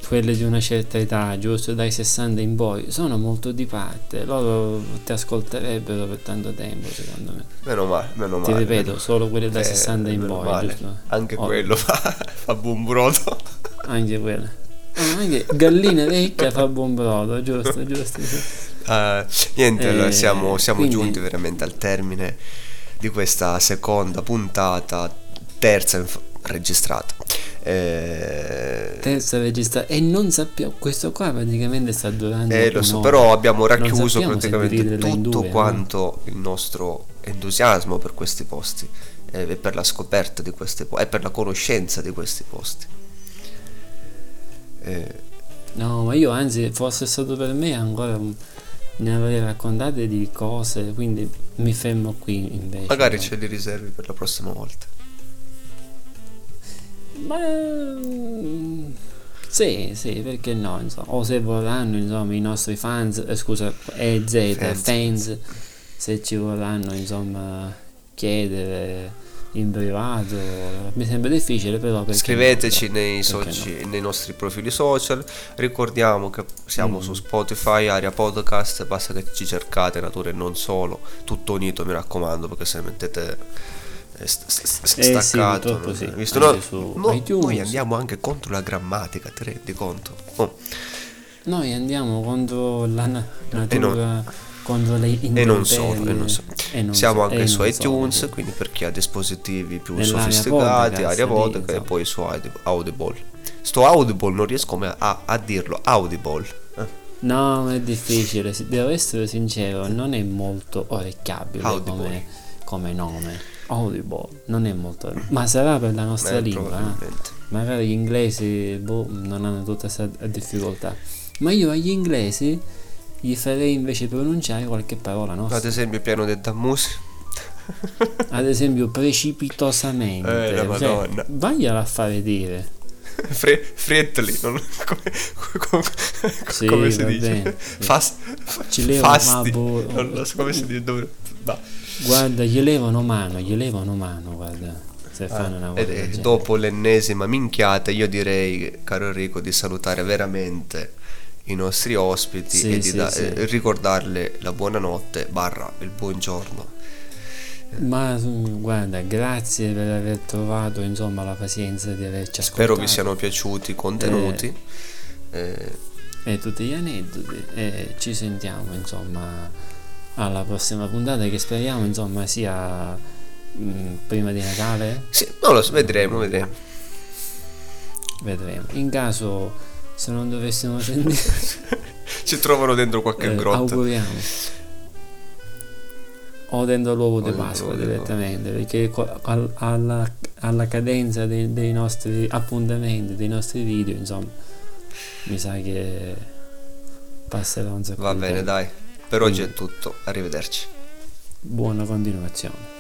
quelle di una certa età, giusto dai 60 in poi, sono molto di parte. Loro ti ascolterebbero per tanto tempo, secondo me. Meno male, meno male. Ti ripeto, meno... solo quelle da eh, 60 in poi, male. giusto? Anche oh. quello fa, fa buon brodo. Anche quello. Ah, anche gallina vecchia fa buon brodo, giusto, giusto. Uh, niente, eh, allora siamo, siamo quindi... giunti veramente al termine di questa seconda puntata, terza inf- registrata. Eh... Terza registrata e non sappiamo, questo qua praticamente sta durando. Eh, lo so, però abbiamo racchiuso praticamente tutto due, quanto no? il nostro entusiasmo per questi posti e per la scoperta di questi posti e per la conoscenza di questi posti. Eh... No, ma io anzi, fosse stato per me ancora ne avrei raccontate di cose, quindi mi fermo qui invece. Magari no? ce li riservi per la prossima volta. Ma sì, sì, perché no, insomma. O se vorranno, insomma, i nostri fans, eh, scusa, EZ, fans. fans, se ci vorranno, insomma, chiedere in privato mi sembra difficile però scriveteci no, nei, soci, no. nei, nostri profili social ricordiamo che siamo mm. su Spotify Aria Podcast basta che ci cercate natura e non solo tutto unito mi raccomando perché se mettete è st- st- Eh staccato. sì, Visto? No, su no, iTunes. noi andiamo anche contro la grammatica, ti rendi conto? Oh, Noi andiamo contro la na- E non- natura, contro le E non solo, e non so. e non Siamo so- anche su iTunes, solo. quindi per chi ha dispositivi più Nell'area sofisticati, aria vodka e poi su Audi- Audible. Sto Audible non riesco a, a dirlo, Audible. Eh, No, è difficile, devo essere sincero, non è molto orecchiabile come, come nome. Audible, non è molto... Ma sarà per la nostra eh, lingua, eh? magari gli inglesi boh, non hanno tutta questa difficoltà. Ma io agli inglesi gli farei invece pronunciare qualche parola Ad nostra. esempio piano del Dammusi. Ad esempio precipitosamente. Eh, la Cioè, Madonna. vagliela a fare dire. Fre- friendly, non- come, come- Sì, come si dice? bene. Fast, Ci levano, fasti. boh, non lo so come si dice. dove- va. Guarda, gli levano mano, gli levano mano, guarda. Se fanno una Ed dopo l'ennesima minchiata, io direi, caro Enrico, di salutare veramente i nostri ospiti Sì, e di sì, da- sì. eh, ricordarle la buonanotte barra il buongiorno. Ma mm, guarda, grazie per aver trovato insomma la pazienza di averci ascoltato. Spero vi siano piaciuti i contenuti. Eh, e tutti gli aneddoti e ci sentiamo insomma alla prossima puntata che speriamo insomma sia mm, prima di Natale sì, non lo so, vedremo, vedremo. vedremo in caso se non dovessimo sentire Ci trovano dentro qualche eh, grotta. auguriamo o dentro l'uovo di Pasqua direttamente perché alla, alla cadenza dei, dei nostri appuntamenti dei nostri video insomma mi sa che passerà un sacco Va bene, tempo. dai. Per oggi è tutto. Arrivederci. buona continuazione